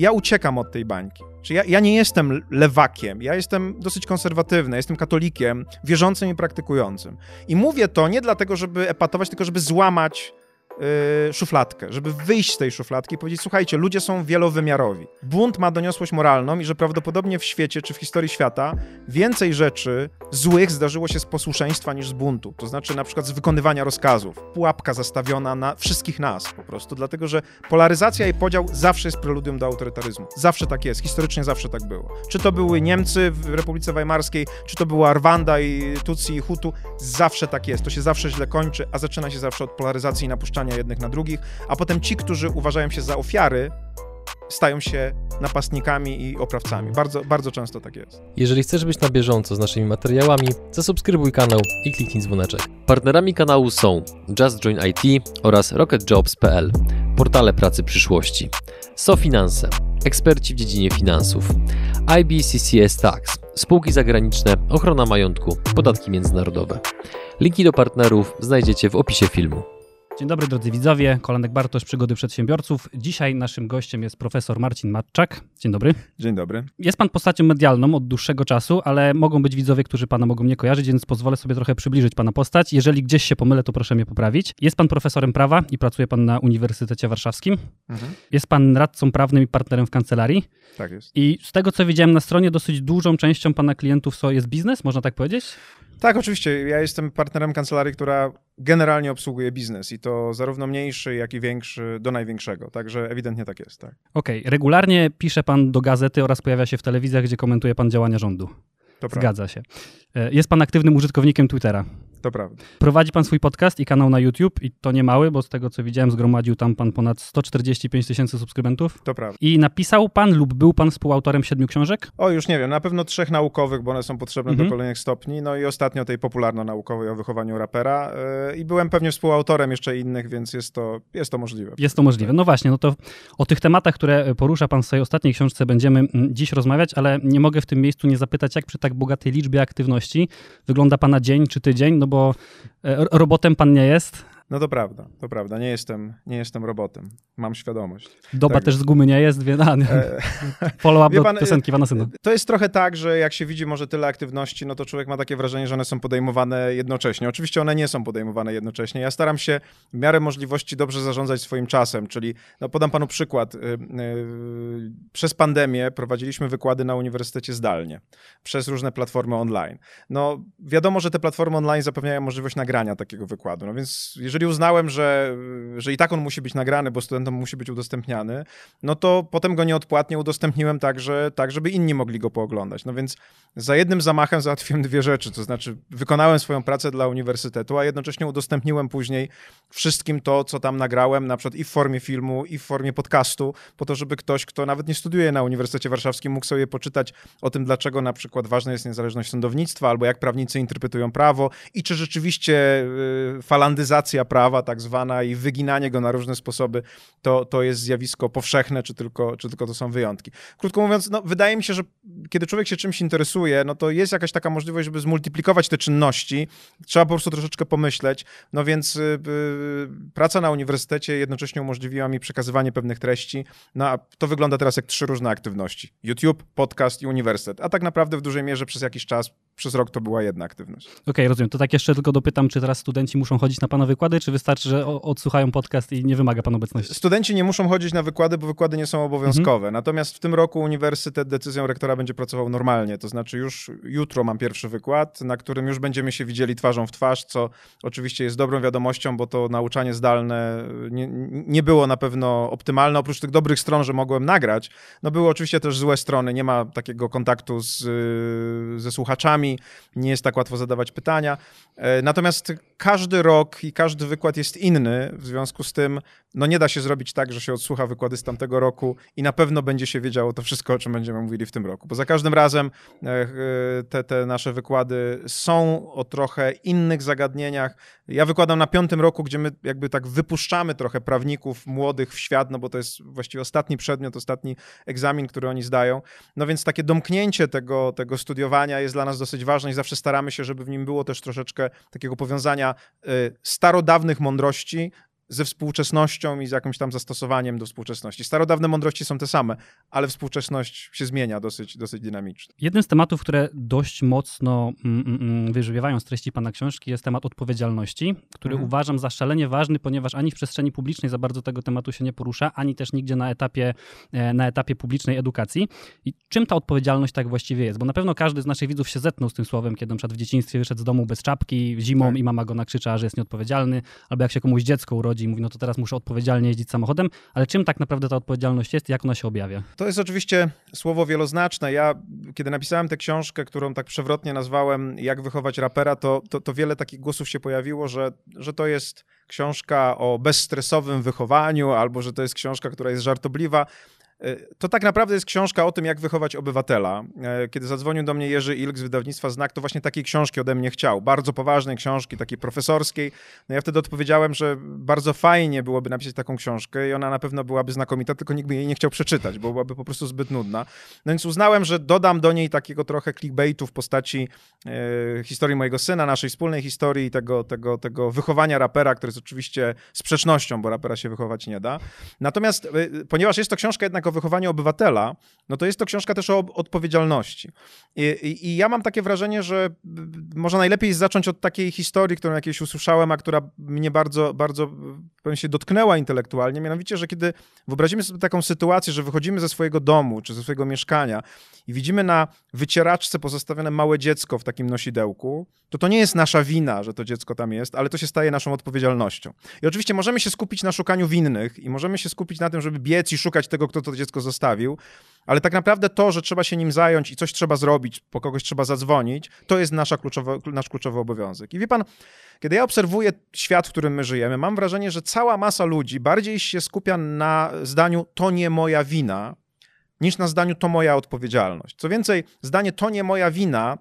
ja uciekam od tej bańki. Czy ja, ja nie jestem lewakiem, ja jestem dosyć konserwatywny, jestem katolikiem, wierzącym i praktykującym. I mówię to nie dlatego, żeby epatować, tylko żeby złamać yy, szufladkę, żeby wyjść z tej szufladki i powiedzieć, słuchajcie, ludzie są wielowymiarowi. Bunt ma doniosłość moralną i że prawdopodobnie w świecie czy w historii świata więcej rzeczy złych zdarzyło się z posłuszeństwa niż z buntu. To znaczy na przykład z wykonywania rozkazów. Pułapka zastawiona na wszystkich nas po prostu, dlatego że polaryzacja i podział zawsze jest preludium do autorytaryzmu. Zawsze tak jest, historycznie zawsze tak było. Czy to były Niemcy w Republice Weimarskiej, czy to była Rwanda i Tutsi i Hutu, zawsze tak jest. To się zawsze źle kończy, a zaczyna się zawsze od polaryzacji i napuszczania jednych na drugich, a potem ci, którzy uważają się za ofiary, stają się napastnikami i oprawcami. Bardzo, bardzo często tak jest. Jeżeli chcesz być na bieżąco z naszymi materiałami, zasubskrybuj kanał i kliknij dzwoneczek. Partnerami kanału są Just Join IT oraz RocketJobs.pl, portale pracy przyszłości, SoFinanse, eksperci w dziedzinie finansów, IBCCS Tax, spółki zagraniczne, ochrona majątku, podatki międzynarodowe. Linki do partnerów znajdziecie w opisie filmu. Dzień dobry drodzy widzowie, Kolanek Bartosz, Przygody Przedsiębiorców. Dzisiaj naszym gościem jest profesor Marcin Matczak. Dzień dobry. Dzień dobry. Jest pan postacią medialną od dłuższego czasu, ale mogą być widzowie, którzy pana mogą nie kojarzyć, więc pozwolę sobie trochę przybliżyć pana postać. Jeżeli gdzieś się pomylę, to proszę mnie poprawić. Jest pan profesorem prawa i pracuje pan na Uniwersytecie Warszawskim. Mhm. Jest pan radcą prawnym i partnerem w kancelarii. Tak jest. I z tego, co widziałem na stronie, dosyć dużą częścią pana klientów jest biznes, można tak powiedzieć? Tak, oczywiście. Ja jestem partnerem kancelarii, która generalnie obsługuje biznes i to zarówno mniejszy, jak i większy do największego. Także ewidentnie tak jest, tak. Okej, regularnie pisze pan do gazety oraz pojawia się w telewizjach, gdzie komentuje pan działania rządu. To prawda. Zgadza się. E, Jest pan aktywnym użytkownikiem Twittera. To prawda. Prowadzi pan swój podcast i kanał na YouTube i to nie mały, bo z tego co widziałem zgromadził tam pan ponad 145 tysięcy subskrybentów. To prawda. I napisał pan lub był pan współautorem siedmiu książek? O, już nie wiem, na pewno trzech naukowych, bo one są potrzebne Mhm. do kolejnych stopni, no i ostatnio tej popularno-naukowej o wychowaniu rapera yy, i byłem pewnie współautorem jeszcze innych, więc jest to, jest to możliwe. Jest to możliwe. No właśnie, no to o tych tematach, które porusza pan w swojej ostatniej książce będziemy dziś rozmawiać, ale nie mogę w tym miejscu nie zapytać, jak przy tak bogatej liczbie aktywności wygląda pana dzień czy tydzień, no bo e, ro- robotem pan nie jest, No to prawda, to prawda, nie jestem, nie jestem robotem, mam świadomość. doba Tak. też z gumy nie jest, więc. E, follow-up Wie do pan, piosenki pana syna. To jest trochę tak, że jak się widzi może tyle aktywności, no to człowiek ma takie wrażenie, że one są podejmowane jednocześnie. Oczywiście one nie są podejmowane jednocześnie. Ja staram się w miarę możliwości dobrze zarządzać swoim czasem, czyli no podam panu przykład. Y, y, Przez pandemię prowadziliśmy wykłady na uniwersytecie zdalnie, przez różne platformy online. No wiadomo, że te platformy online zapewniają możliwość nagrania takiego wykładu, no więc jeżeli uznałem, że, że i tak on musi być nagrany, bo studentom musi być udostępniany, no to potem go nieodpłatnie udostępniłem także, tak, żeby inni mogli go pooglądać. No więc za jednym zamachem załatwiłem dwie rzeczy, to znaczy wykonałem swoją pracę dla uniwersytetu, a jednocześnie udostępniłem później wszystkim to, co tam nagrałem, na przykład i w formie filmu, i w formie podcastu, po to, żeby ktoś, kto nawet nie studiuje na Uniwersytecie Warszawskim, mógł sobie poczytać o tym, dlaczego na przykład ważna jest niezależność sądownictwa, albo jak prawnicy interpretują prawo i czy rzeczywiście y, falandyzacja prawa tak zwana i wyginanie go na różne sposoby to, to jest zjawisko powszechne, czy tylko, czy tylko to są wyjątki. Krótko mówiąc, no, wydaje mi się, że kiedy człowiek się czymś interesuje, no to jest jakaś taka możliwość, żeby zmultiplikować te czynności. Trzeba po prostu troszeczkę pomyśleć. No więc y, y, praca na uniwersytecie jednocześnie umożliwiła mi przekazywanie pewnych treści. No a to wygląda teraz jak trzy różne aktywności. YouTube, podcast i uniwersytet. A tak naprawdę w dużej mierze przez jakiś czas, przez rok to była jedna aktywność. Okej, rozumiem. To tak jeszcze tylko dopytam, czy teraz studenci muszą chodzić na pana wykłady, czy wystarczy, że odsłuchają podcast i nie wymaga pan obecności? Studenci nie muszą chodzić na wykłady, bo wykłady nie są obowiązkowe. Natomiast w tym roku uniwersytet decyzją rektora będzie pracował normalnie. To znaczy już jutro mam pierwszy wykład, na którym już będziemy się widzieli twarzą w twarz, co oczywiście jest dobrą wiadomością, bo to nauczanie zdalne nie, nie było na pewno optymalne. Oprócz tych dobrych stron, że mogłem nagrać, no były oczywiście też złe strony. Nie ma takiego kontaktu z, ze słuchaczami, nie jest tak łatwo zadawać pytania. E, Natomiast każdy rok i każdy wykład jest inny, w związku z tym no nie da się zrobić tak, że się odsłucha wykłady z tamtego roku i na pewno będzie się wiedziało to wszystko, o czym będziemy mówili w tym roku. Bo za każdym razem e, e, te, te nasze wykłady są o trochę innych zagadnieniach. Ja wykładam na piątym roku, gdzie my jakby tak wypuszczamy trochę prawników młodych w świat, no bo to jest właściwie ostatni przedmiot, ostatni egzamin, który oni zdają. No więc takie domknięcie tego, tego studiowania jest dla nas dosyć ważne i zawsze staramy się, żeby w nim było też troszeczkę takiego powiązania y, starodawnych mądrości ze współczesnością i z jakimś tam zastosowaniem do współczesności. Starodawne mądrości są te same, ale współczesność się zmienia dosyć, dosyć dynamicznie. Jednym z tematów, które dość mocno mm, mm, mm, wyżywiewają z treści pana książki jest temat odpowiedzialności, który Mhm. uważam za szalenie ważny, ponieważ ani w przestrzeni publicznej za bardzo tego tematu się nie porusza, ani też nigdzie na etapie, e, na etapie publicznej edukacji. I czym ta odpowiedzialność tak właściwie jest? Bo na pewno każdy z naszych widzów się zetknął z tym słowem, kiedy na przykład w dzieciństwie wyszedł z domu bez czapki zimą Tak. i mama go nakrzyczała, że jest nieodpowiedzialny, albo jak się komuś dziecko urodzi i mówi, no to teraz muszę odpowiedzialnie jeździć samochodem, ale czym tak naprawdę ta odpowiedzialność jest i jak ona się objawia? To jest oczywiście słowo wieloznaczne. Ja, kiedy napisałem tę książkę, którą tak przewrotnie nazwałem Jak wychować rapera, to, to, to wiele takich głosów się pojawiło, że, że to jest książka o bezstresowym wychowaniu, albo że to jest książka, która jest żartobliwa. Y, To tak naprawdę jest książka o tym, jak wychować obywatela. E, Kiedy zadzwonił do mnie Jerzy Ilk z wydawnictwa Znak, to właśnie takiej książki ode mnie chciał. Bardzo poważnej książki, takiej profesorskiej. No ja wtedy odpowiedziałem, że bardzo fajnie byłoby napisać taką książkę i ona na pewno byłaby znakomita, tylko nikt by jej nie chciał przeczytać, bo byłaby po prostu zbyt nudna. No więc uznałem, że dodam do niej takiego trochę clickbaitu w postaci e, historii mojego syna, naszej wspólnej historii tego, tego, tego wychowania rapera, który jest oczywiście sprzecznością, bo rapera się wychować nie da. Natomiast e, ponieważ jest to książka jednak o wychowaniu obywatela, no to jest to książka też o odpowiedzialności. I, i, I ja mam takie wrażenie, że może najlepiej zacząć od takiej historii, którą jakieś usłyszałem, a która mnie bardzo, bardzo powiem się dotknęła intelektualnie. Mianowicie, że kiedy wyobrazimy sobie taką sytuację, że wychodzimy ze swojego domu czy ze swojego mieszkania i widzimy na wycieraczce pozostawione małe dziecko w takim nosidełku, to to nie jest nasza wina, że to dziecko tam jest, ale to się staje naszą odpowiedzialnością. I oczywiście możemy się skupić na szukaniu winnych i możemy się skupić na tym, żeby biec i szukać tego, kto to dziecko zostawił, ale tak naprawdę to, że trzeba się nim zająć i coś trzeba zrobić, po kogoś trzeba zadzwonić, to jest nasza kluczowa, nasz kluczowy obowiązek. I wie pan, kiedy ja obserwuję świat, w którym my żyjemy, mam wrażenie, że cała masa ludzi bardziej się skupia na zdaniu to nie moja wina, niż na zdaniu to moja odpowiedzialność. Co więcej, zdanie to nie moja wina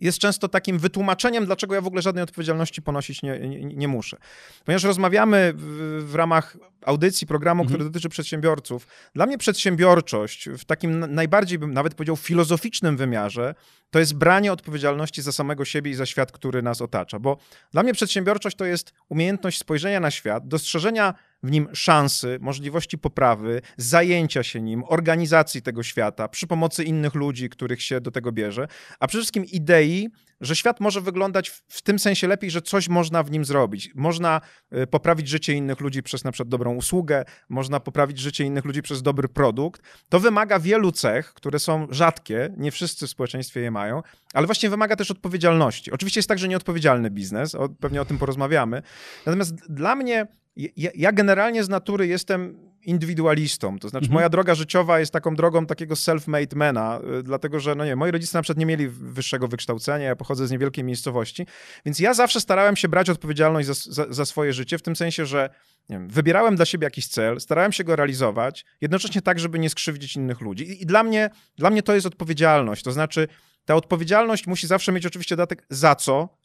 jest często takim wytłumaczeniem, dlaczego ja w ogóle żadnej odpowiedzialności ponosić nie, nie, nie muszę. Ponieważ rozmawiamy w, w ramach audycji, programu, Mhm. który dotyczy przedsiębiorców, dla mnie przedsiębiorczość w takim na- najbardziej bym nawet powiedział filozoficznym wymiarze, to jest branie odpowiedzialności za samego siebie i za świat, który nas otacza. Bo dla mnie przedsiębiorczość to jest umiejętność spojrzenia na świat, dostrzeżenia w nim szansy, możliwości poprawy, zajęcia się nim, organizacji tego świata przy pomocy innych ludzi, których się do tego bierze, a przede wszystkim idei, że świat może wyglądać w, tym sensie lepiej, że coś można w nim zrobić. Można y, poprawić życie innych ludzi przez na przykład dobrą usługę, można poprawić życie innych ludzi przez dobry produkt. To wymaga wielu cech, które są rzadkie, nie wszyscy w społeczeństwie je mają, ale właśnie wymaga też odpowiedzialności. Oczywiście jest także nieodpowiedzialny biznes, pewnie o tym porozmawiamy. Natomiast dla mnie, ja, ja generalnie z natury jestem indywidualistą, to znaczy Mhm. moja droga życiowa jest taką drogą takiego self-made mana, y, dlatego że, no nie, moi rodzice na przykład nie mieli wyższego wykształcenia, ja pochodzę z niewielkiej miejscowości, więc ja zawsze starałem się brać odpowiedzialność za, za, za swoje życie, w tym sensie, że wiem, wybierałem dla siebie jakiś cel, starałem się go realizować, jednocześnie tak, żeby nie skrzywdzić innych ludzi. I, i dla, mnie, dla mnie to jest odpowiedzialność, to znaczy ta odpowiedzialność musi zawsze mieć oczywiście dodatek za co,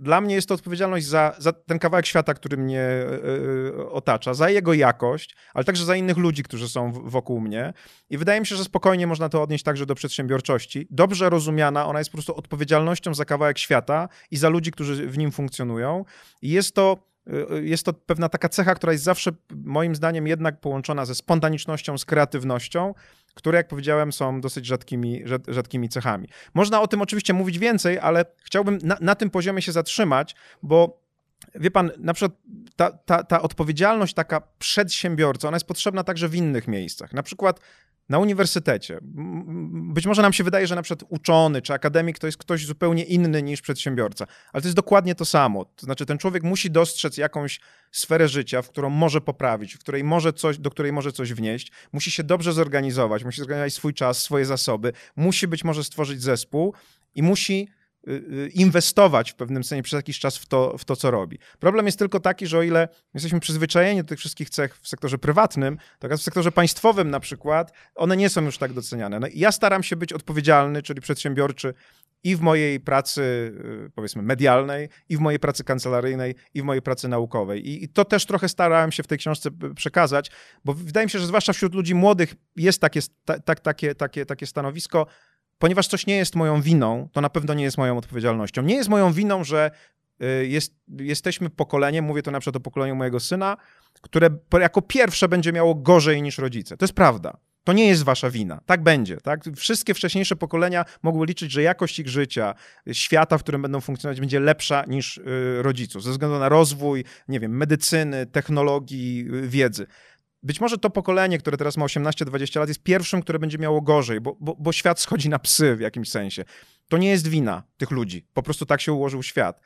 dla mnie jest to odpowiedzialność za, za ten kawałek świata, który mnie y, y, otacza, za jego jakość, ale także za innych ludzi, którzy są w, wokół mnie. I wydaje mi się, że spokojnie można to odnieść także do przedsiębiorczości. Dobrze rozumiana, ona jest po prostu odpowiedzialnością za kawałek świata i za ludzi, którzy w nim funkcjonują. I jest to jest to pewna taka cecha, która jest zawsze moim zdaniem jednak połączona ze spontanicznością, z kreatywnością, które, jak powiedziałem, są dosyć rzadkimi, rzad, rzadkimi cechami. Można o tym oczywiście mówić więcej, ale chciałbym na, na tym poziomie się zatrzymać, bo wie pan, na przykład ta, ta, ta odpowiedzialność taka przedsiębiorcy, ona jest potrzebna także w innych miejscach. Na przykład na uniwersytecie. Być może nam się wydaje, że na przykład uczony czy akademik to jest ktoś zupełnie inny niż przedsiębiorca, ale to jest dokładnie to samo. To znaczy, ten człowiek musi dostrzec jakąś sferę życia, w którą może poprawić, w której może coś, do której może coś wnieść, musi się dobrze zorganizować, musi zorganizować swój czas, swoje zasoby, musi być może stworzyć zespół i musi inwestować w pewnym sensie przez jakiś czas w to, w to, co robi. Problem jest tylko taki, że o ile jesteśmy przyzwyczajeni do tych wszystkich cech w sektorze prywatnym, to w sektorze państwowym na przykład, one nie są już tak doceniane. No ja staram się być odpowiedzialny, czyli przedsiębiorczy i w mojej pracy, y, powiedzmy, medialnej, i w mojej pracy kancelaryjnej, i w mojej pracy naukowej. I, i to też trochę starałem się w tej książce przekazać, bo wydaje mi się, że zwłaszcza wśród ludzi młodych jest takie, ta, tak, takie, takie, takie stanowisko, ponieważ coś nie jest moją winą, to na pewno nie jest moją odpowiedzialnością. Nie jest moją winą, że y, jest, jesteśmy pokoleniem, mówię to na przykład o pokoleniu mojego syna, które jako pierwsze będzie miało gorzej niż rodzice. To jest prawda. To nie jest wasza wina. Tak będzie. Tak? Wszystkie wcześniejsze pokolenia mogły liczyć, że jakość ich życia, świata, w którym będą funkcjonować, będzie lepsza niż y, rodziców, ze względu na rozwój, nie wiem, medycyny, technologii, y, wiedzy. Być może to pokolenie, które teraz ma 18-20 lat, jest pierwszym, które będzie miało gorzej, bo, bo, bo świat schodzi na psy w jakimś sensie. To nie jest wina tych ludzi. Po prostu tak się ułożył świat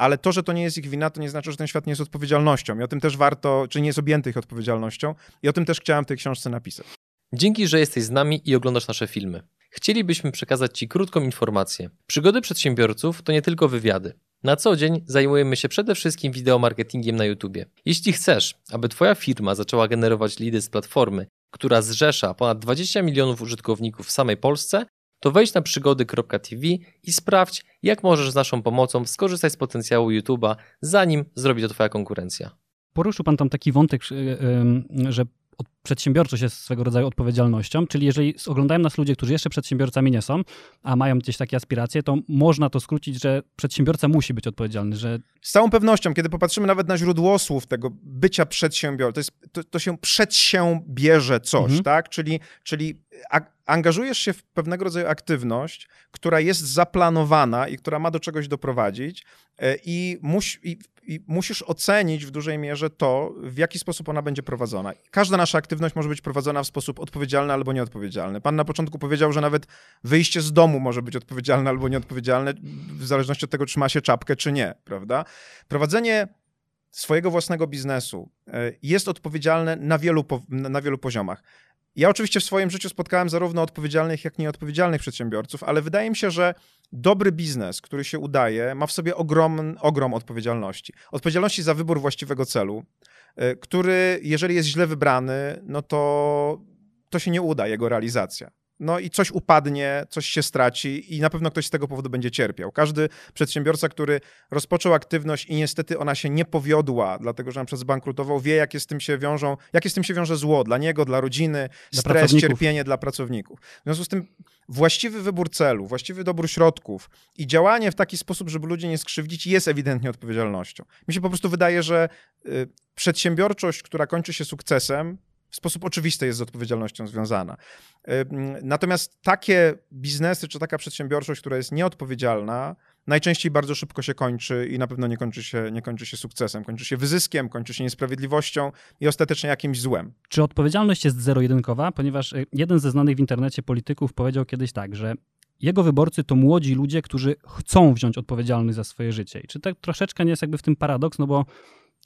ale to, że to nie jest ich wina, to nie znaczy, że ten świat nie jest odpowiedzialnością. I o tym też warto, czy nie jest objęty ich odpowiedzialnością. I o tym też chciałem w tej książce napisać. Dzięki, że jesteś z nami i oglądasz nasze filmy. Chcielibyśmy przekazać Ci krótką informację. Przygody przedsiębiorców to nie tylko wywiady. Na co dzień zajmujemy się przede wszystkim wideomarketingiem na YouTube. Jeśli chcesz, aby Twoja firma zaczęła generować lidy z platformy, która zrzesza ponad 20 milionów użytkowników w samej Polsce, to wejdź na przygody.tv i sprawdź, jak możesz z naszą pomocą skorzystać z potencjału YouTube'a, zanim zrobi to Twoja konkurencja. Poruszył Pan tam taki wątek, że przedsiębiorczość jest swego rodzaju odpowiedzialnością, czyli jeżeli oglądają nas ludzie, którzy jeszcze przedsiębiorcami nie są, a mają gdzieś takie aspiracje, to można to skrócić, że przedsiębiorca musi być odpowiedzialny, że... Z całą pewnością, kiedy popatrzymy nawet na źródło słów tego bycia przedsiębiorcą, to, jest, to, to się przedsiębierze coś, mhm. tak? Czyli, czyli angażujesz się w pewnego rodzaju aktywność, która jest zaplanowana i która ma do czegoś doprowadzić e, i, i, i, musisz ocenić w dużej mierze to, w jaki sposób ona będzie prowadzona. Każda nasza aktywność może być prowadzona w sposób odpowiedzialny albo nieodpowiedzialny. Pan na początku powiedział, że nawet wyjście z domu może być odpowiedzialne albo nieodpowiedzialne, w zależności od tego, czy ma się czapkę, czy nie, prawda? Prowadzenie swojego własnego biznesu e, jest odpowiedzialne na wielu, na wielu poziomach. Ja oczywiście w swoim życiu spotkałem zarówno odpowiedzialnych, jak i nieodpowiedzialnych przedsiębiorców, ale wydaje mi się, że dobry biznes, który się udaje, ma w sobie ogrom, ogrom odpowiedzialności. Odpowiedzialności za wybór właściwego celu, y, który, jeżeli jest źle wybrany, no to, to się nie uda, jego realizacja no i coś upadnie, coś się straci i na pewno ktoś z tego powodu będzie cierpiał. Każdy przedsiębiorca, który rozpoczął aktywność i niestety ona się nie powiodła, dlatego że na przykład zbankrutował, wie, jakie z tym się wiążą, jakie z tym się wiąże zło dla niego, dla rodziny, dla stres, cierpienie dla pracowników. W związku z tym właściwy wybór celu, właściwy dobór środków i działanie w taki sposób, żeby ludzi nie skrzywdzić, jest ewidentnie odpowiedzialnością. Mi się po prostu wydaje, że y, przedsiębiorczość, która kończy się sukcesem, w sposób oczywisty jest z odpowiedzialnością związana. Natomiast takie biznesy czy taka przedsiębiorczość, która jest nieodpowiedzialna, najczęściej bardzo szybko się kończy i na pewno nie kończy się, nie kończy się sukcesem. Kończy się wyzyskiem, kończy się niesprawiedliwością i ostatecznie jakimś złem. Czy odpowiedzialność jest zero-jedynkowa? Ponieważ y, jeden ze znanych w internecie polityków powiedział kiedyś tak, że jego wyborcy to młodzi ludzie, którzy chcą wziąć odpowiedzialność za swoje życie. I czy tak troszeczkę nie jest jakby w tym paradoks, no bo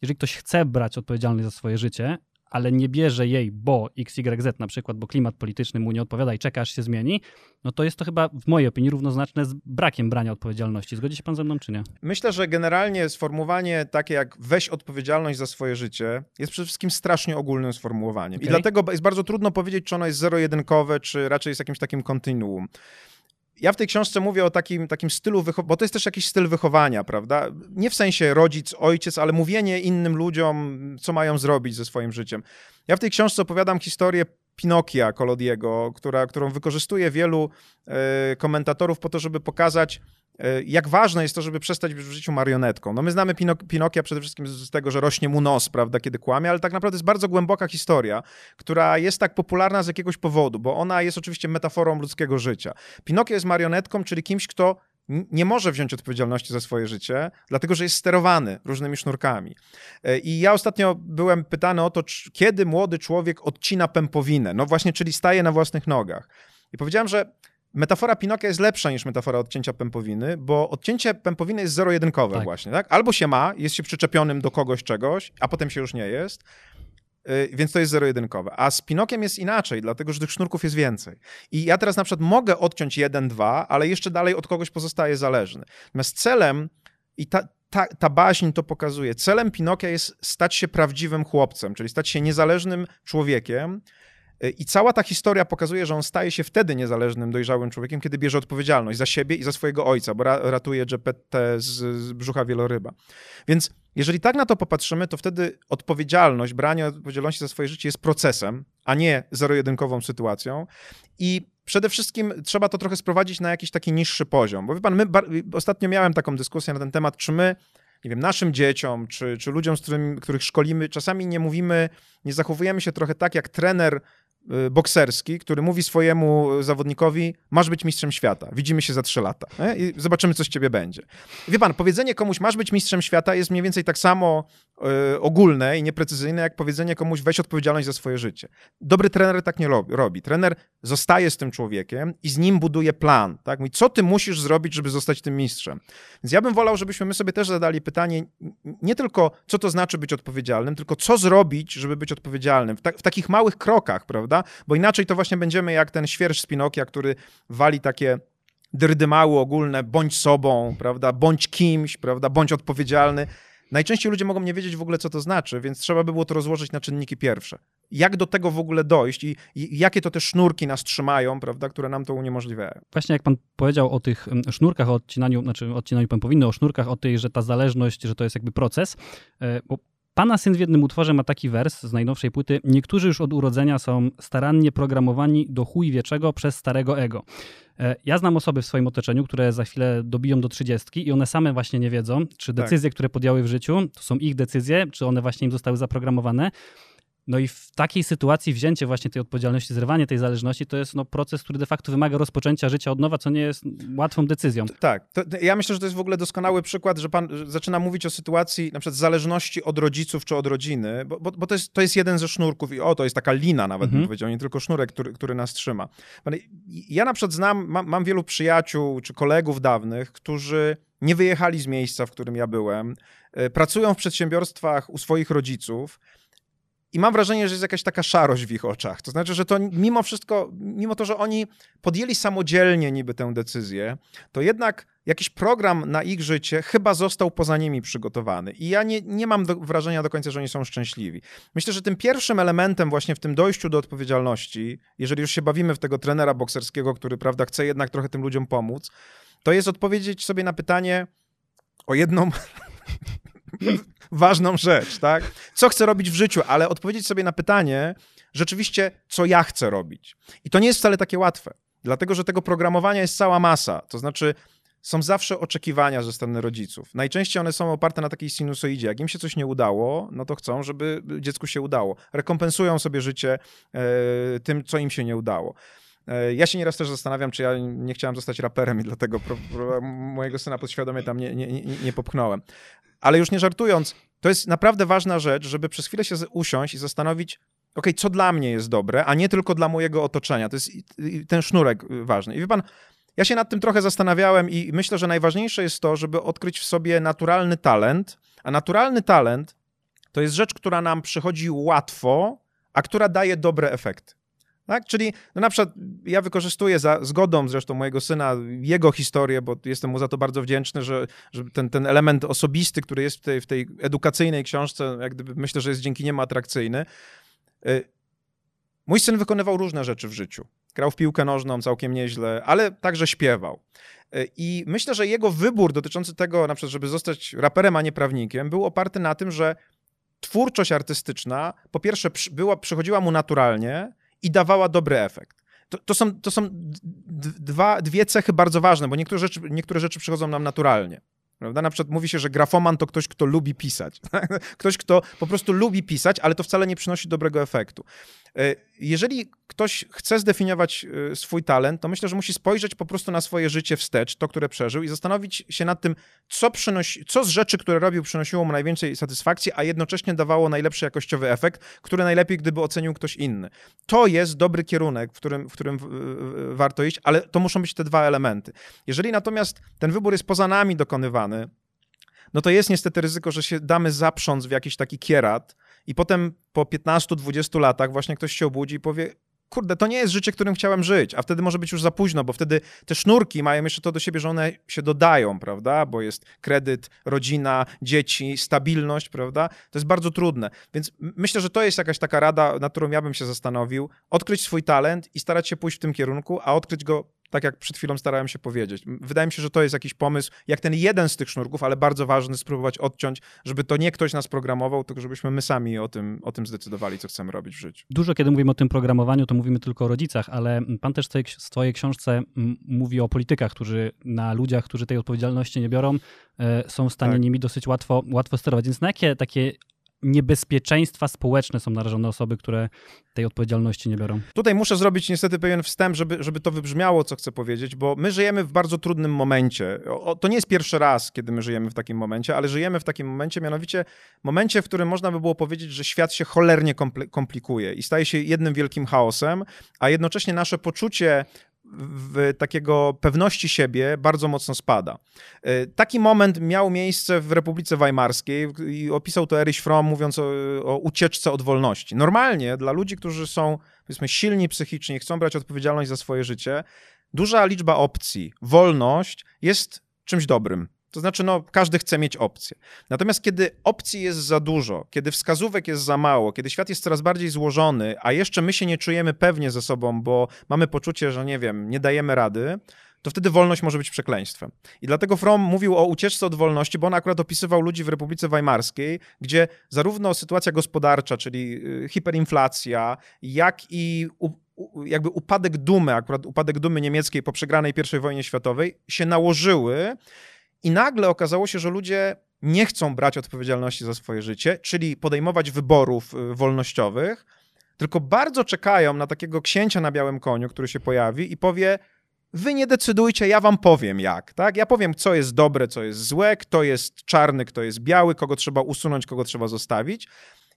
jeżeli ktoś chce brać odpowiedzialność za swoje życie, ale nie bierze jej, bo XYZ na przykład, bo klimat polityczny mu nie odpowiada i czeka, aż się zmieni, no to jest to chyba w mojej opinii równoznaczne z brakiem brania odpowiedzialności. Zgodzi się pan ze mną, czy nie? Myślę, że generalnie sformułowanie takie jak weź odpowiedzialność za swoje życie jest przede wszystkim strasznie ogólnym sformułowaniem. Okay. I dlatego jest bardzo trudno powiedzieć, czy ono jest zero-jedynkowe, czy raczej jest jakimś takim kontinuum ja w tej książce mówię o takim, takim stylu bo to jest też jakiś styl wychowania, prawda? Nie w sensie rodzic, ojciec, ale mówienie innym ludziom, co mają zrobić ze swoim życiem. Ja w tej książce opowiadam historię Pinokia Kolodiego, która, którą wykorzystuje wielu y, komentatorów po to, żeby pokazać, E, jak ważne jest to, żeby przestać być w życiu marionetką. No my znamy Pinok Pinokia przede wszystkim z tego, że rośnie mu nos, prawda, kiedy kłamie, ale tak naprawdę jest bardzo głęboka historia, która jest tak popularna z jakiegoś powodu, bo ona jest oczywiście metaforą ludzkiego życia. Pinokio jest marionetką, czyli kimś, kto nie może wziąć odpowiedzialności za swoje życie, dlatego że jest sterowany różnymi sznurkami. E, I ja ostatnio byłem pytany o to, kiedy młody człowiek odcina pępowinę. No właśnie, czyli staje na własnych nogach. I powiedziałem, że metafora Pinokia jest lepsza niż metafora odcięcia pępowiny, bo odcięcie pępowiny jest zero-jedynkowe tak. właśnie, tak? Albo się ma, jest się przyczepionym do kogoś czegoś, a potem się już nie jest, więc to jest zero-jedynkowe. A z Pinokiem jest inaczej, dlatego że tych sznurków jest więcej. I ja teraz na przykład mogę odciąć jeden, dwa, ale jeszcze dalej od kogoś pozostaje zależny. Natomiast celem, i ta, ta, ta baśń to pokazuje, celem Pinokia jest stać się prawdziwym chłopcem, czyli stać się niezależnym człowiekiem, I cała ta historia pokazuje, że on staje się wtedy niezależnym, dojrzałym człowiekiem, kiedy bierze odpowiedzialność za siebie i za swojego ojca, bo ratuje Geppetę z, z brzucha wieloryba. Więc jeżeli tak na to popatrzymy, to wtedy odpowiedzialność, branie odpowiedzialności za swoje życie jest procesem, a nie zero-jedynkową sytuacją. I przede wszystkim trzeba to trochę sprowadzić na jakiś taki niższy poziom. Bo wie pan, my ostatnio miałem taką dyskusję na ten temat, czy my nie wiem, naszym dzieciom, czy, czy ludziom, z którymi, których szkolimy, czasami nie mówimy, nie zachowujemy się trochę tak, jak trener bokserski, który mówi swojemu zawodnikowi, masz być mistrzem świata, widzimy się za trzy lata nie? i zobaczymy, co z ciebie będzie. Wie pan, powiedzenie komuś, masz być mistrzem świata jest mniej więcej tak samo y, ogólne i nieprecyzyjne, jak powiedzenie komuś, weź odpowiedzialność za swoje życie. Dobry trener tak nie robi. Trener zostaje z tym człowiekiem i z nim buduje plan. Tak? Mówi, co ty musisz zrobić, żeby zostać tym mistrzem? Więc ja bym wolał, żebyśmy my sobie też zadali pytanie, nie tylko co to znaczy być odpowiedzialnym, tylko co zrobić, żeby być odpowiedzialnym. W, ta w takich małych krokach, prawda? Bo inaczej to właśnie będziemy jak ten świerszcz z Pinokia, który wali takie dyrdymały ogólne, bądź sobą, prawda, bądź kimś, prawda, bądź odpowiedzialny. Najczęściej ludzie mogą nie wiedzieć w ogóle, co to znaczy, więc trzeba by było to rozłożyć na czynniki pierwsze. Jak do tego w ogóle dojść i, i jakie to te sznurki nas trzymają, prawda, które nam to uniemożliwiają. Właśnie jak pan powiedział o tych sznurkach, o odcinaniu, znaczy odcinaniu pan powinno, o sznurkach, o tej, że ta zależność, że to jest jakby proces, e, bo Pana syn w jednym utworze ma taki wers z najnowszej płyty. Niektórzy już od urodzenia są starannie programowani do chuj wieczego przez starego ego. E, ja znam osoby w swoim otoczeniu, które za chwilę dobiją do trzydziestki i one same właśnie nie wiedzą, czy tak. decyzje, tak. które podjęły w życiu, to są ich decyzje, czy one właśnie im zostały zaprogramowane. No i w takiej sytuacji wzięcie właśnie tej odpowiedzialności, zrywanie tej zależności, to jest no, proces, który de facto wymaga rozpoczęcia życia od nowa, co nie jest łatwą decyzją. Tak. To, ja myślę, że to jest w ogóle doskonały przykład, że pan zaczyna mówić o sytuacji na przykład zależności od rodziców czy od rodziny, bo, bo, bo to, jest, to jest jeden ze sznurków i o, to jest taka lina nawet, mhm. bym powiedział, nie tylko sznurek, który, który nas trzyma. Ja na przykład znam, mam, mam wielu przyjaciół czy kolegów dawnych, którzy nie wyjechali z miejsca, w którym ja byłem, e, pracują w przedsiębiorstwach u swoich rodziców, i mam wrażenie, że jest jakaś taka szarość w ich oczach. To znaczy, że to mimo wszystko, mimo to, że oni podjęli samodzielnie niby tę decyzję, to jednak jakiś program na ich życie chyba został poza nimi przygotowany. I ja nie, nie mam do, wrażenia do końca, że oni są szczęśliwi. Myślę, że tym pierwszym elementem właśnie w tym dojściu do odpowiedzialności, jeżeli już się bawimy w tego trenera bokserskiego, który, prawda, chce jednak trochę tym ludziom pomóc, to jest odpowiedzieć sobie na pytanie o jedną ważną rzecz, tak? Co chcę robić w życiu, ale odpowiedzieć sobie na pytanie, rzeczywiście, co ja chcę robić. I to nie jest wcale takie łatwe, dlatego że tego programowania jest cała masa. To znaczy, są zawsze oczekiwania ze strony rodziców. Najczęściej one są oparte na takiej sinusoidzie. Jak im się coś nie udało, no to chcą, żeby dziecku się udało. Rekompensują sobie życie e, tym, co im się nie udało. E, ja się nieraz też zastanawiam, czy ja nie chciałem zostać raperem i dlatego pro, pro, mojego syna podświadomie tam nie, nie, nie, nie popchnąłem. Ale już nie żartując, to jest naprawdę ważna rzecz, żeby przez chwilę się usiąść i zastanowić, ok, co dla mnie jest dobre, a nie tylko dla mojego otoczenia. To jest ten sznurek y, ważny. I wie pan, ja się nad tym trochę zastanawiałem i myślę, że najważniejsze jest to, żeby odkryć w sobie naturalny talent, a naturalny talent to jest rzecz, która nam przychodzi łatwo, a która daje dobre efekty. Tak? Czyli no na przykład ja wykorzystuję za zgodą zresztą mojego syna jego historię, bo jestem mu za to bardzo wdzięczny, że, że ten, ten element osobisty, który jest w tej, w tej edukacyjnej książce, jak gdyby myślę, że jest dzięki niemu atrakcyjny. Y, mój syn wykonywał różne rzeczy w życiu. Grał w piłkę nożną całkiem nieźle, ale także śpiewał. Y, I myślę, że jego wybór dotyczący tego, na przykład, żeby zostać raperem, a nie prawnikiem, był oparty na tym, że twórczość artystyczna po pierwsze była, przychodziła mu naturalnie, i dawała dobry efekt. To, to są, to są dwa, dwie cechy bardzo ważne, bo niektóre rzeczy, niektóre rzeczy przychodzą nam naturalnie. Prawda? Na przykład mówi się, że grafoman to ktoś, kto lubi pisać. ktoś, kto po prostu lubi pisać, ale to wcale nie przynosi dobrego efektu. E, jeżeli ktoś chce zdefiniować e, swój talent, to myślę, że musi spojrzeć po prostu na swoje życie wstecz, to, które przeżył i zastanowić się nad tym, co, przynosi, co z rzeczy, które robił, przynosiło mu najwięcej satysfakcji, a jednocześnie dawało najlepszy jakościowy efekt, który najlepiej gdyby ocenił ktoś inny. To jest dobry kierunek, w którym, w którym warto iść, ale to muszą być te dwa elementy. Jeżeli natomiast ten wybór jest poza nami dokonywany, no to jest niestety ryzyko, że się damy zaprząc w jakiś taki kierat, i potem po 15-20 latach właśnie ktoś się obudzi i powie, kurde, to nie jest życie, którym chciałem żyć, a wtedy może być już za późno, bo wtedy te sznurki mają jeszcze to do siebie, że one się dodają, prawda, bo jest kredyt, rodzina, dzieci, stabilność, prawda, to jest bardzo trudne, więc myślę, że to jest jakaś taka rada, na którą ja bym się zastanowił, odkryć swój talent i starać się pójść w tym kierunku, a odkryć go tak jak przed chwilą starałem się powiedzieć. Wydaje mi się, że to jest jakiś pomysł, jak ten jeden z tych sznurków, ale bardzo ważny, spróbować odciąć, żeby to nie ktoś nas programował, tylko żebyśmy my sami o tym, o tym zdecydowali, co chcemy robić w życiu. Dużo, kiedy mówimy o tym programowaniu, to mówimy tylko o rodzicach, ale pan też w swojej książce mówi o politykach, którzy na ludziach, którzy tej odpowiedzialności nie biorą, e, są w stanie tak. nimi dosyć łatwo, łatwo sterować. Więc na jakie takie niebezpieczeństwa społeczne są narażone osoby, które tej odpowiedzialności nie biorą. Tutaj muszę zrobić niestety pewien wstęp, żeby, żeby to wybrzmiało, co chcę powiedzieć, bo my żyjemy w bardzo trudnym momencie. O, to nie jest pierwszy raz, kiedy my żyjemy w takim momencie, ale żyjemy w takim momencie, mianowicie momencie, w którym można by było powiedzieć, że świat się cholernie komplikuje i staje się jednym wielkim chaosem, a jednocześnie nasze poczucie takiego pewności siebie bardzo mocno spada. E, taki moment miał miejsce w Republice Weimarskiej i opisał to Erich Fromm, mówiąc o, o ucieczce od wolności. Normalnie dla ludzi, którzy są powiedzmy silni psychicznie, chcą brać odpowiedzialność za swoje życie, duża liczba opcji, wolność jest czymś dobrym. To znaczy, no, każdy chce mieć opcję. Natomiast kiedy opcji jest za dużo, kiedy wskazówek jest za mało, kiedy świat jest coraz bardziej złożony, a jeszcze my się nie czujemy pewnie ze sobą, bo mamy poczucie, że nie wiem, nie dajemy rady, to wtedy wolność może być przekleństwem. I dlatego Fromm mówił o ucieczce od wolności, bo on akurat opisywał ludzi w Republice Weimarskiej, gdzie zarówno sytuacja gospodarcza, czyli y, hiperinflacja, jak i jakby upadek dumy, akurat upadek dumy niemieckiej po przegranej I wojnie światowej, się nałożyły i nagle okazało się, że ludzie nie chcą brać odpowiedzialności za swoje życie, czyli podejmować wyborów y, wolnościowych, tylko bardzo czekają na takiego księcia na białym koniu, który się pojawi i powie: Wy nie decydujcie, ja wam powiem jak. Tak? Ja powiem, co jest dobre, co jest złe, kto jest czarny, kto jest biały, kogo trzeba usunąć, kogo trzeba zostawić.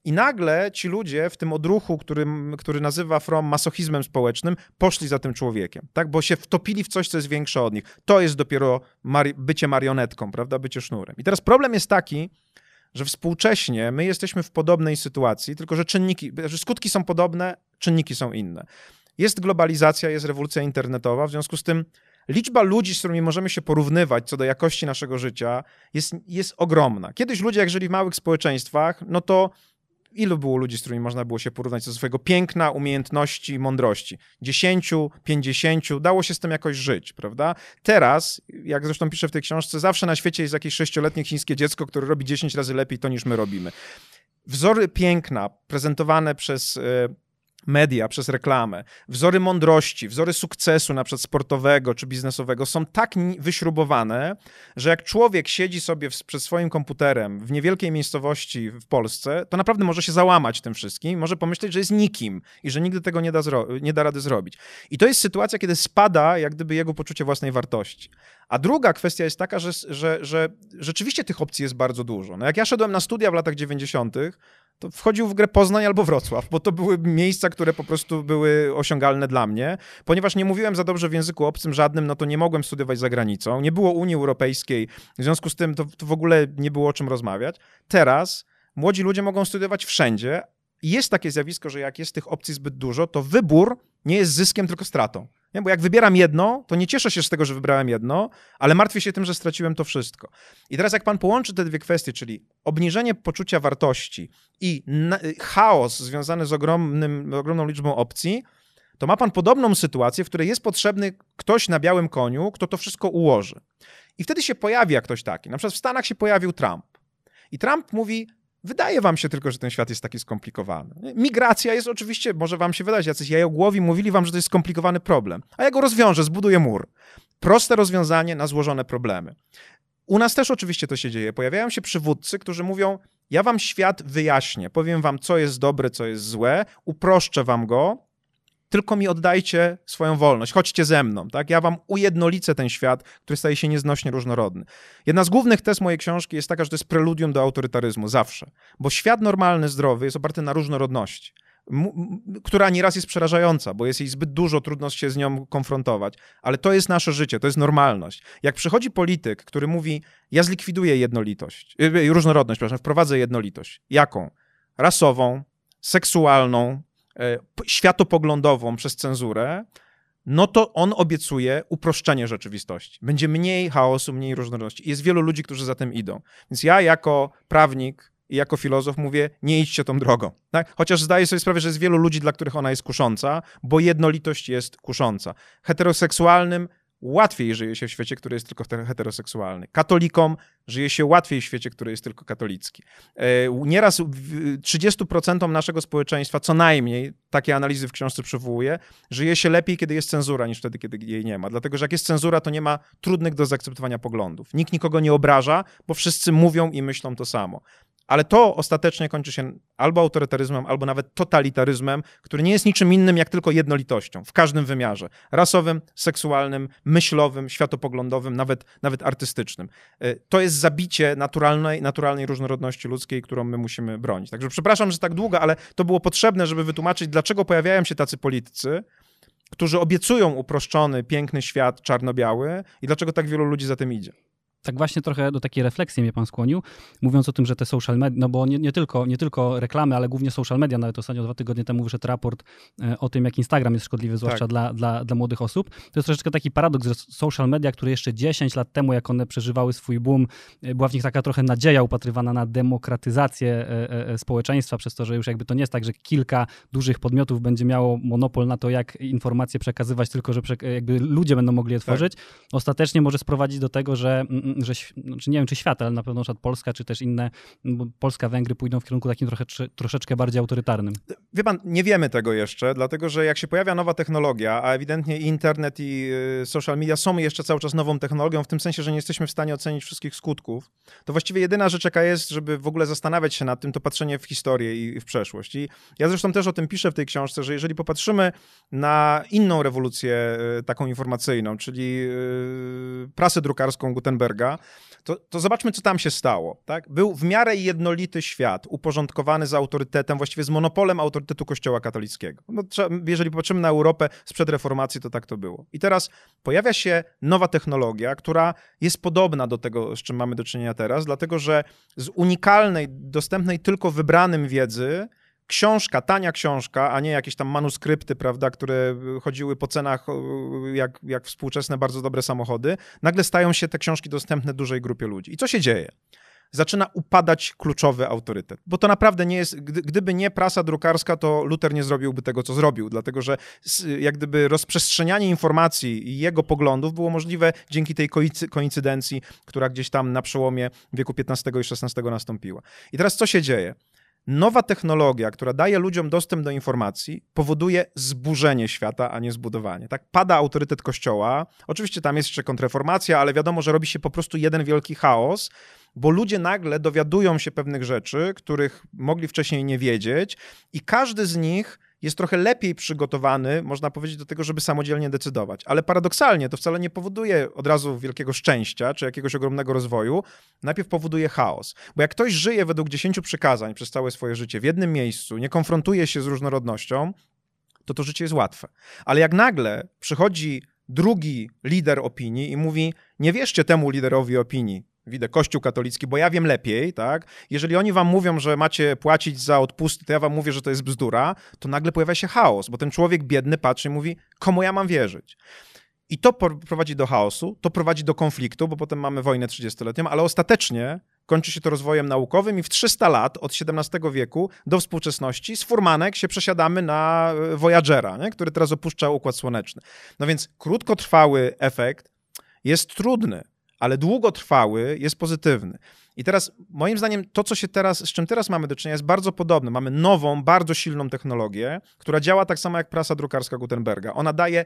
I nagle ci ludzie w tym odruchu, który, który nazywa From masochizmem społecznym, poszli za tym człowiekiem, tak? Bo się wtopili w coś, co jest większe od nich. To jest dopiero mari bycie marionetką, prawda? Bycie sznurem. I teraz problem jest taki, że współcześnie my jesteśmy w podobnej sytuacji, tylko że czynniki, że skutki są podobne, czynniki są inne. Jest globalizacja, jest rewolucja internetowa, w związku z tym liczba ludzi, z którymi możemy się porównywać co do jakości naszego życia, jest, jest ogromna. Kiedyś ludzie, jak żyli w małych społeczeństwach, no to ilu było ludzi, z którymi można było się porównać do swojego piękna, umiejętności, mądrości? Dziesięciu, pięćdziesięciu, dało się z tym jakoś żyć, prawda? Teraz, jak zresztą piszę w tej książce, zawsze na świecie jest jakieś sześcioletnie chińskie dziecko, które robi dziesięć razy lepiej to, niż my robimy. Wzory piękna prezentowane przez e, media, przez reklamę, wzory mądrości, wzory sukcesu, na przykład sportowego czy biznesowego, są tak wyśrubowane, że jak człowiek siedzi sobie przed swoim komputerem w niewielkiej miejscowości w Polsce, to naprawdę może się załamać tym wszystkim, może pomyśleć, że jest nikim i że nigdy tego nie da, nie da rady zrobić. I to jest sytuacja, kiedy spada jak gdyby jego poczucie własnej wartości. A druga kwestia jest taka, że, że, że rzeczywiście tych opcji jest bardzo dużo. No jak ja szedłem na studia w latach 90., to wchodził w grę Poznań albo Wrocław, bo to były miejsca, które po prostu były osiągalne dla mnie. Ponieważ nie mówiłem za dobrze w języku obcym żadnym, no to nie mogłem studiować za granicą. Nie było Unii Europejskiej, w związku z tym to, to w ogóle nie było o czym rozmawiać. Teraz młodzi ludzie mogą studiować wszędzie. Jest takie zjawisko, że jak jest tych opcji zbyt dużo, to wybór nie jest zyskiem, tylko stratą. Nie? Bo jak wybieram jedno, to nie cieszę się z tego, że wybrałem jedno, ale martwię się tym, że straciłem to wszystko. I teraz jak pan połączy te dwie kwestie, czyli obniżenie poczucia wartości i chaos związany z ogromnym, ogromną liczbą opcji, to ma pan podobną sytuację, w której jest potrzebny ktoś na białym koniu, kto to wszystko ułoży. I wtedy się pojawia ktoś taki. Na przykład w Stanach się pojawił Trump. I Trump mówi: Wydaje wam się tylko, że ten świat jest taki skomplikowany. Migracja jest oczywiście, może wam się wydać, jacyś jajogłowi mówili wam, że to jest skomplikowany problem. A ja go rozwiążę, zbuduję mur. Proste rozwiązanie na złożone problemy. U nas też oczywiście to się dzieje. Pojawiają się przywódcy, którzy mówią: Ja wam świat wyjaśnię, powiem wam, co jest dobre, co jest złe, uproszczę wam go, tylko mi oddajcie swoją wolność, chodźcie ze mną, tak? Ja wam ujednolicę ten świat, który staje się nieznośnie różnorodny. Jedna z głównych tez mojej książki jest taka, że to jest preludium do autorytaryzmu, zawsze. Bo świat normalny, zdrowy jest oparty na różnorodności, która nieraz jest przerażająca, bo jest jej zbyt dużo, trudno się z nią konfrontować, ale to jest nasze życie, to jest normalność. Jak przychodzi polityk, który mówi, ja zlikwiduję jednolitość, y, y, różnorodność, przepraszam, wprowadzę jednolitość. Jaką? Rasową, seksualną, światopoglądową przez cenzurę, no to on obiecuje uproszczenie rzeczywistości. Będzie mniej chaosu, mniej różnorodności. Jest wielu ludzi, którzy za tym idą. Więc ja jako prawnik i jako filozof mówię, nie idźcie tą drogą. Tak? Chociaż zdaję sobie sprawę, że jest wielu ludzi, dla których ona jest kusząca, bo jednolitość jest kusząca. Heteroseksualnym łatwiej żyje się w świecie, który jest tylko heteroseksualny. Katolikom żyje się łatwiej w świecie, który jest tylko katolicki. E, nieraz 30% naszego społeczeństwa, co najmniej, takie analizy w książce przywołuje, żyje się lepiej, kiedy jest cenzura, niż wtedy, kiedy jej nie ma. Dlatego, że jak jest cenzura, to nie ma trudnych do zaakceptowania poglądów. Nikt nikogo nie obraża, bo wszyscy mówią i myślą to samo. Ale to ostatecznie kończy się albo autorytaryzmem, albo nawet totalitaryzmem, który nie jest niczym innym jak tylko jednolitością w każdym wymiarze rasowym, seksualnym, myślowym, światopoglądowym, nawet, nawet artystycznym. E, to jest zabicie naturalnej, naturalnej różnorodności ludzkiej, którą my musimy bronić. Także przepraszam, że tak długo, ale to było potrzebne, żeby wytłumaczyć, dlaczego pojawiają się tacy politycy, którzy obiecują uproszczony, piękny świat czarno-biały i dlaczego tak wielu ludzi za tym idzie tak właśnie trochę do takiej refleksji mnie pan skłonił, mówiąc o tym, że te social media, no bo nie, nie, tylko, nie tylko reklamy, ale głównie social media, nawet ostatnio dwa tygodnie temu wyszedł raport e, o tym, jak Instagram jest szkodliwy, zwłaszcza tak. dla, dla, dla młodych osób. To jest troszeczkę taki paradoks, że social media, które jeszcze 10 lat temu, jak one przeżywały swój boom, e, była w nich taka trochę nadzieja upatrywana na demokratyzację e, społeczeństwa, przez to, że już jakby to nie jest tak, że kilka dużych podmiotów będzie miało monopol na to, jak informacje przekazywać, tylko że jakby ludzie będą mogli je tak. tworzyć. Tak. Ostatecznie może sprowadzić do tego, że mm, mm, że znaczy nie wiem czy świat, ale na pewno na Polska, czy też inne, Polska, Węgry pójdą w kierunku takim trochę, troszeczkę bardziej autorytarnym. Wie pan, nie wiemy tego jeszcze, dlatego że jak się pojawia nowa technologia, a ewidentnie internet i y, social media są jeszcze cały czas nową technologią, w tym sensie, że nie jesteśmy w stanie ocenić wszystkich skutków, to właściwie jedyna rzecz, jaka jest, żeby w ogóle zastanawiać się nad tym, to patrzenie w historię i w przeszłość. I ja zresztą też o tym piszę w tej książce, że jeżeli popatrzymy na inną rewolucję y, taką informacyjną, czyli y, prasę drukarską Gutenberga, to, to zobaczmy, co tam się stało. Tak? Był w miarę jednolity świat, uporządkowany z autorytetem, właściwie z monopolem autorytetu Kościoła katolickiego. No, jeżeli popatrzymy na Europę sprzed reformacji, to tak to było. I teraz pojawia się nowa technologia, która jest podobna do tego, z czym mamy do czynienia teraz, dlatego że z unikalnej, dostępnej tylko wybranym wiedzy, książka, tania książka, a nie jakieś tam manuskrypty, prawda, które chodziły po cenach jak, jak współczesne bardzo dobre samochody, nagle stają się te książki dostępne dużej grupie ludzi. I co się dzieje? Zaczyna upadać kluczowy autorytet. Bo to naprawdę nie jest, gdyby nie prasa drukarska, to Luther nie zrobiłby tego, co zrobił, dlatego że jak gdyby rozprzestrzenianie informacji i jego poglądów było możliwe dzięki tej koincydencji, która gdzieś tam na przełomie wieku XV i XVI nastąpiła. I teraz co się dzieje? Nowa technologia, która daje ludziom dostęp do informacji, powoduje zburzenie świata, a nie zbudowanie. Tak pada autorytet Kościoła. Oczywiście tam jest jeszcze kontreformacja, ale wiadomo, że robi się po prostu jeden wielki chaos, bo ludzie nagle dowiadują się pewnych rzeczy, których mogli wcześniej nie wiedzieć, i każdy z nich jest trochę lepiej przygotowany, można powiedzieć, do tego, żeby samodzielnie decydować. Ale paradoksalnie to wcale nie powoduje od razu wielkiego szczęścia czy jakiegoś ogromnego rozwoju. Najpierw powoduje chaos. Bo jak ktoś żyje według dziesięciu przykazań przez całe swoje życie w jednym miejscu, nie konfrontuje się z różnorodnością, to to życie jest łatwe. Ale jak nagle przychodzi drugi lider opinii i mówi: Nie wierzcie temu liderowi opinii, widzę Kościół katolicki, bo ja wiem lepiej, tak? Jeżeli oni wam mówią, że macie płacić za odpusty, to ja wam mówię, że to jest bzdura, to nagle pojawia się chaos, bo ten człowiek biedny patrzy i mówi, komu ja mam wierzyć? I to prowadzi do chaosu, to prowadzi do konfliktu, bo potem mamy wojnę 30-letnią, ale ostatecznie kończy się to rozwojem naukowym i w 300 lat, od XVII wieku do współczesności, z furmanek się przesiadamy na e, Voyagera, nie? który teraz opuszcza Układ Słoneczny. No więc krótkotrwały efekt jest trudny ale długotrwały jest pozytywny. I teraz, moim zdaniem, to, co się teraz, z czym teraz mamy do czynienia, jest bardzo podobne. Mamy nową, bardzo silną technologię, która działa tak samo jak prasa drukarska Gutenberga. Ona daje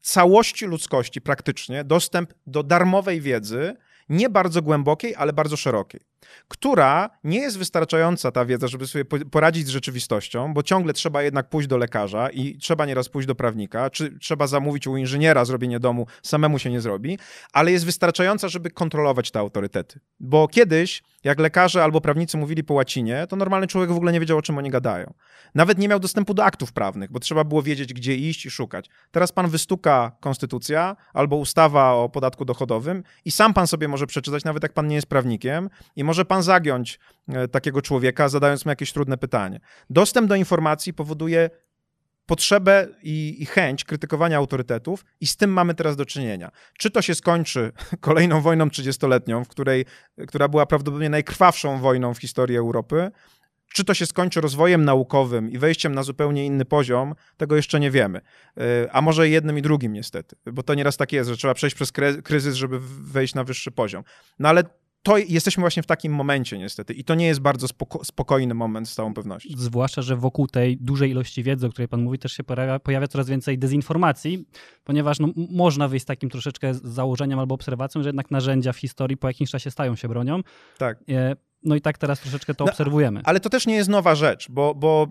całości ludzkości praktycznie dostęp do darmowej wiedzy, nie bardzo głębokiej, ale bardzo szerokiej, która nie jest wystarczająca ta wiedza, żeby sobie poradzić z rzeczywistością, bo ciągle trzeba jednak pójść do lekarza i trzeba nieraz pójść do prawnika, czy trzeba zamówić u inżyniera zrobienie domu, samemu się nie zrobi, ale jest wystarczająca, żeby kontrolować te autorytety. Bo kiedyś, jak lekarze albo prawnicy mówili po łacinie, to normalny człowiek w ogóle nie wiedział, o czym oni gadają. Nawet nie miał dostępu do aktów prawnych, bo trzeba było wiedzieć, gdzie iść i szukać. Teraz pan wystuka konstytucja albo ustawa o podatku dochodowym i sam pan sobie może przeczytać, nawet jak pan nie jest prawnikiem, i może pan zagiąć e, takiego człowieka, zadając mu jakieś trudne pytanie. Dostęp do informacji powoduje potrzebę i, i, chęć krytykowania autorytetów, i z tym mamy teraz do czynienia. Czy to się skończy kolejną wojną 30-letnią, w której, która była prawdopodobnie najkrwawszą wojną w historii Europy, Czy to się skończy rozwojem naukowym i wejściem na zupełnie inny poziom, tego jeszcze nie wiemy. Y, a może jednym i drugim niestety, bo to nieraz tak jest, że trzeba przejść przez kryzys, żeby wejść na wyższy poziom. No ale to jesteśmy właśnie w takim momencie niestety i to nie jest bardzo spoko spokojny moment z całą pewnością. Zwłaszcza, że wokół tej dużej ilości wiedzy, o której pan mówi, też się pojawia, pojawia coraz więcej dezinformacji, ponieważ no, można wyjść z takim troszeczkę założeniem albo obserwacją, że jednak narzędzia w historii po jakimś czasie stają się bronią. Tak. No i tak teraz troszeczkę to no, obserwujemy. Ale to też nie jest nowa rzecz, bo, bo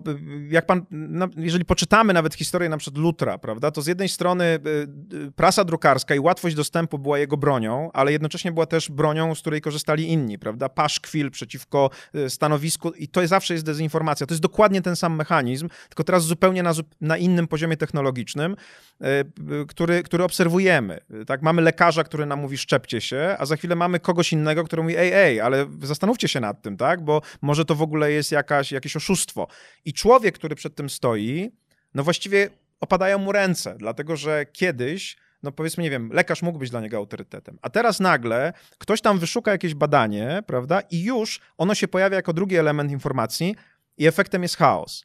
jak pan, no, jeżeli poczytamy nawet historię na przykład Lutra, prawda, to z jednej strony y, y, prasa drukarska i łatwość dostępu była jego bronią, ale jednocześnie była też bronią, z której korzystali inni, prawda, paszkwil przeciwko y, stanowisku i to zawsze jest dezinformacja. To jest dokładnie ten sam mechanizm, tylko teraz zupełnie na, na innym poziomie technologicznym, który, który obserwujemy. Tak, mamy lekarza, który nam mówi szczepcie się, a za chwilę mamy kogoś innego, który mówi ej, ej, ale zastanówcie się się nad tym, tak? Bo może to w ogóle jest jakaś, jakieś oszustwo. I człowiek, który przed tym stoi, no właściwie opadają mu ręce, dlatego że kiedyś no powiedzmy, nie wiem, lekarz mógł być dla niego autorytetem. A teraz nagle ktoś tam wyszuka jakieś badanie, prawda, i już ono się pojawia jako drugi element informacji i efektem jest chaos.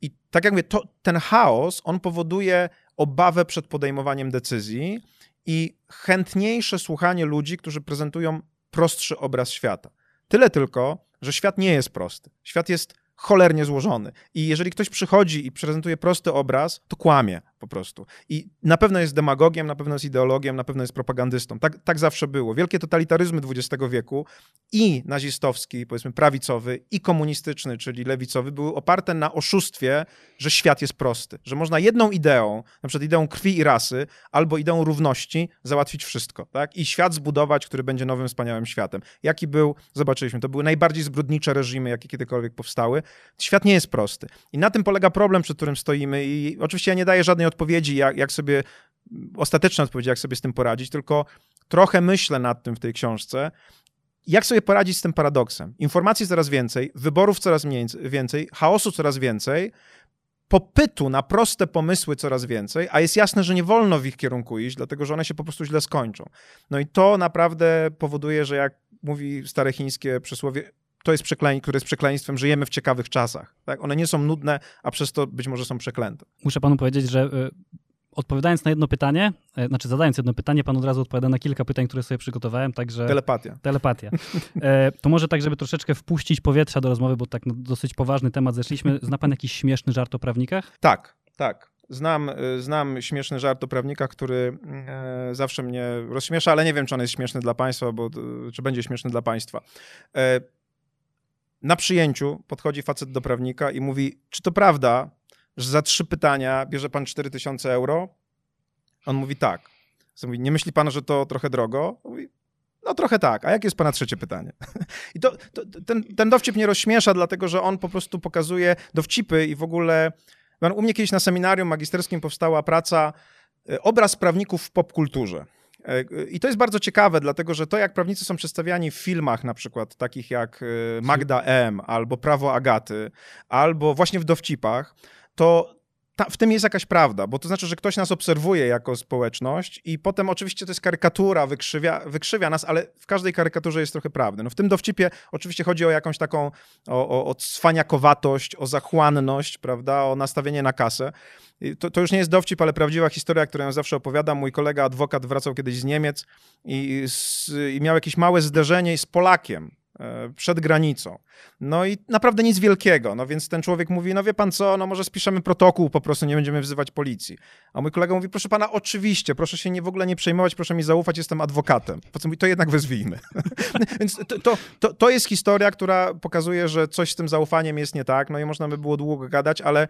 I tak jak mówię, to, ten chaos, on powoduje obawę przed podejmowaniem decyzji i chętniejsze słuchanie ludzi, którzy prezentują prostszy obraz świata. Tyle tylko, że świat nie jest prosty. Świat jest cholernie złożony. I jeżeli ktoś przychodzi i prezentuje prosty obraz, to kłamie po prostu. I na pewno jest demagogiem, na pewno jest ideologiem, na pewno jest propagandystą. Tak, tak zawsze było. Wielkie totalitaryzmy XX wieku i nazistowski, powiedzmy prawicowy, i komunistyczny, czyli lewicowy, były oparte na oszustwie, że świat jest prosty. Że można jedną ideą, na przykład ideą krwi i rasy, albo ideą równości, załatwić wszystko. Tak? I świat zbudować, który będzie nowym, wspaniałym światem. Jaki był, zobaczyliśmy, to były najbardziej zbrodnicze reżimy, jakie kiedykolwiek powstały. Świat nie jest prosty. I na tym polega problem, przed którym stoimy. I oczywiście ja nie daję żadnej odpowiedzi, jak, jak sobie, ostateczne odpowiedzi, jak sobie z tym poradzić, tylko trochę myślę nad tym w tej książce, jak sobie poradzić z tym paradoksem. Informacji coraz więcej, wyborów coraz mniej, więcej, chaosu coraz więcej, popytu na proste pomysły coraz więcej, a jest jasne, że nie wolno w ich kierunku iść, dlatego że one się po prostu źle skończą. No i to naprawdę powoduje, że jak mówi stare chińskie przysłowie, to jest przekleństwo, które jest przekleństwem, żyjemy w ciekawych czasach. Tak? One nie są nudne, a przez to być może są przeklęte. Muszę panu powiedzieć, że y, odpowiadając na jedno pytanie, y, znaczy zadając jedno pytanie, pan od razu odpowiada na kilka pytań, które sobie przygotowałem, także... Telepatia. Telepatia. E, to może tak, żeby troszeczkę wpuścić powietrza do rozmowy, bo tak no, dosyć poważny temat zeszliśmy. Zna pan jakiś śmieszny żart o prawnikach? Tak, tak. Znam, znam śmieszny żart o prawnikach, który e, zawsze mnie rozśmiesza, ale nie wiem, czy on jest śmieszny dla państwa, bo czy będzie śmieszny dla państwa. E, na przyjęciu podchodzi facet do prawnika i mówi, czy to prawda, że za trzy pytania bierze pan 4000 euro? On mówi tak. Mówi, nie myśli pan, że to trochę drogo? Mówi, no trochę tak. A jakie jest pana trzecie pytanie? I to, to, ten, ten dowcip mnie rozśmiesza, dlatego że on po prostu pokazuje dowcipy i w ogóle... U mnie kiedyś na seminarium magisterskim powstała praca e, Obraz prawników w popkulturze. E, I to jest bardzo ciekawe, dlatego że to, jak prawnicy są przedstawiani w filmach, na przykład takich jak e, Magda M. albo Prawo Agaty, albo właśnie w dowcipach, to ta, w tym jest jakaś prawda, bo to znaczy, że ktoś nas obserwuje jako społeczność i potem oczywiście to jest karykatura, wykrzywia, wykrzywia nas, ale w każdej karykaturze jest trochę prawdy. No w tym dowcipie oczywiście chodzi o jakąś taką, o, o, o cwaniakowatość, o zachłanność, prawda, o nastawienie na kasę. To, to, już nie jest dowcip, ale prawdziwa historia, którą ja zawsze opowiadam. Mój kolega adwokat wracał kiedyś z Niemiec i, i miał jakieś małe zderzenie z Polakiem, przed granicą. No i naprawdę nic wielkiego. No więc ten człowiek mówi, no wie pan co, no może spiszemy protokół, po prostu nie będziemy wzywać policji. A mój kolega mówi, proszę pana, oczywiście, proszę się nie, w ogóle nie przejmować, proszę mi zaufać, jestem adwokatem. Po co mówi, to jednak wezwijmy. więc to, to, to, to jest historia, która pokazuje, że coś z tym zaufaniem jest nie tak, no i można by było długo gadać, ale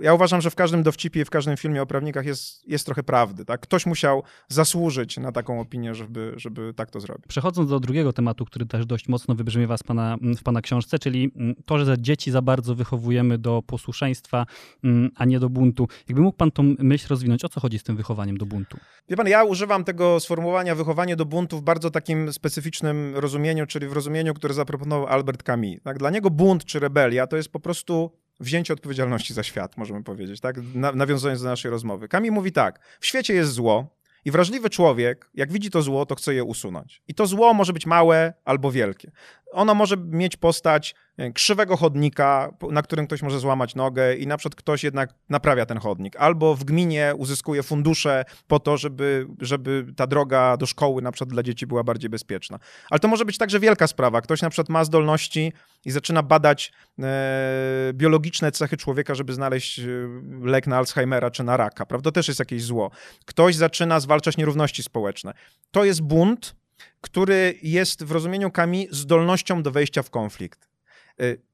ja uważam, że w każdym dowcipie, w każdym filmie o prawnikach jest, jest trochę prawdy. Tak? Ktoś musiał zasłużyć na taką opinię, żeby, żeby tak to zrobić. Przechodząc do drugiego tematu, który też dość mocno wybrzmiewa z pana, w pana książce, czyli mm, to, że dzieci za bardzo wychowujemy do posłuszeństwa, mm, a nie do buntu. Jakby mógł pan tą myśl rozwinąć, o co chodzi z tym wychowaniem do buntu? Wie pan, ja używam tego sformułowania wychowanie do buntu w bardzo takim specyficznym rozumieniu, czyli w rozumieniu, które zaproponował Albert Camus. Tak? Dla niego bunt czy rebelia to jest po prostu wzięcie odpowiedzialności za świat, możemy powiedzieć, tak? nawiązując do naszej rozmowy. Kami mówi tak, w świecie jest zło i wrażliwy człowiek, jak widzi to zło, to chce je usunąć. I to zło może być małe albo wielkie. Ono może mieć postać krzywego chodnika, na którym ktoś może złamać nogę i na przykład ktoś jednak naprawia ten chodnik. Albo w gminie uzyskuje fundusze po to, żeby, żeby ta droga do szkoły na przykład dla dzieci była bardziej bezpieczna. Ale to może być także wielka sprawa. Ktoś na przykład ma zdolności i zaczyna badać e, biologiczne cechy człowieka, żeby znaleźć e, lek na Alzheimera czy na raka. Prawda? To też jest jakieś zło. Ktoś zaczyna zwalczać nierówności społeczne. To jest bunt, który jest w rozumieniu Kami zdolnością do wejścia w konflikt. Y,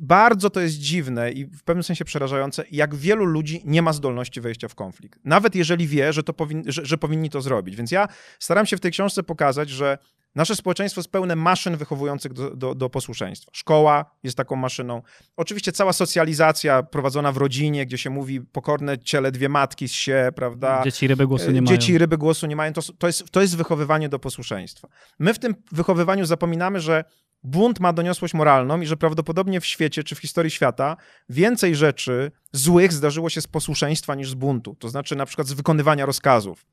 Bardzo to jest dziwne i w pewnym sensie przerażające, jak wielu ludzi nie ma zdolności wejścia w konflikt. Nawet jeżeli wie, że, to powin, że, że powinni to zrobić. Więc ja staram się w tej książce pokazać, że nasze społeczeństwo jest pełne maszyn wychowujących do, do, do posłuszeństwa. Szkoła jest taką maszyną. Oczywiście cała socjalizacja prowadzona w rodzinie, gdzie się mówi pokorne ciele dwie matki z się, prawda? Dzieci ryby głosu nie mają. Dzieci i ryby głosu nie mają. To, to, jest, to jest wychowywanie do posłuszeństwa. My w tym wychowywaniu zapominamy, że bunt ma doniosłość moralną i że prawdopodobnie w świecie czy w historii świata więcej rzeczy złych zdarzyło się z posłuszeństwa niż z buntu. To znaczy na przykład z wykonywania rozkazów.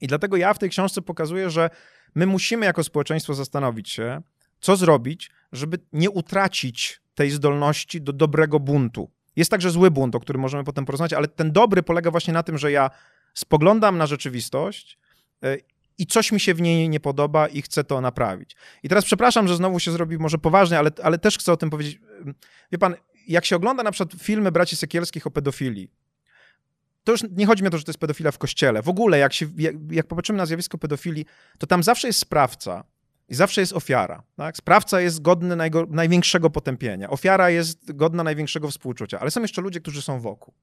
I dlatego ja w tej książce pokazuję, że my musimy jako społeczeństwo zastanowić się, co zrobić, żeby nie utracić tej zdolności do dobrego buntu. Jest także zły bunt, o którym możemy potem porozmawiać, ale ten dobry polega właśnie na tym, że ja spoglądam na rzeczywistość y, i coś mi się w niej nie podoba i chcę to naprawić. I teraz przepraszam, że znowu się zrobi może poważnie, ale, ale też chcę o tym powiedzieć. Wie pan, jak się ogląda na przykład filmy braci Sekielskich o pedofilii, to już nie chodzi mi o to, że to jest pedofilia w kościele. W ogóle, jak, się, jak, jak popatrzymy na zjawisko pedofilii, to tam zawsze jest sprawca i zawsze jest ofiara. Tak? Sprawca jest godny najgo, największego potępienia. Ofiara jest godna największego współczucia, ale są jeszcze ludzie, którzy są wokół.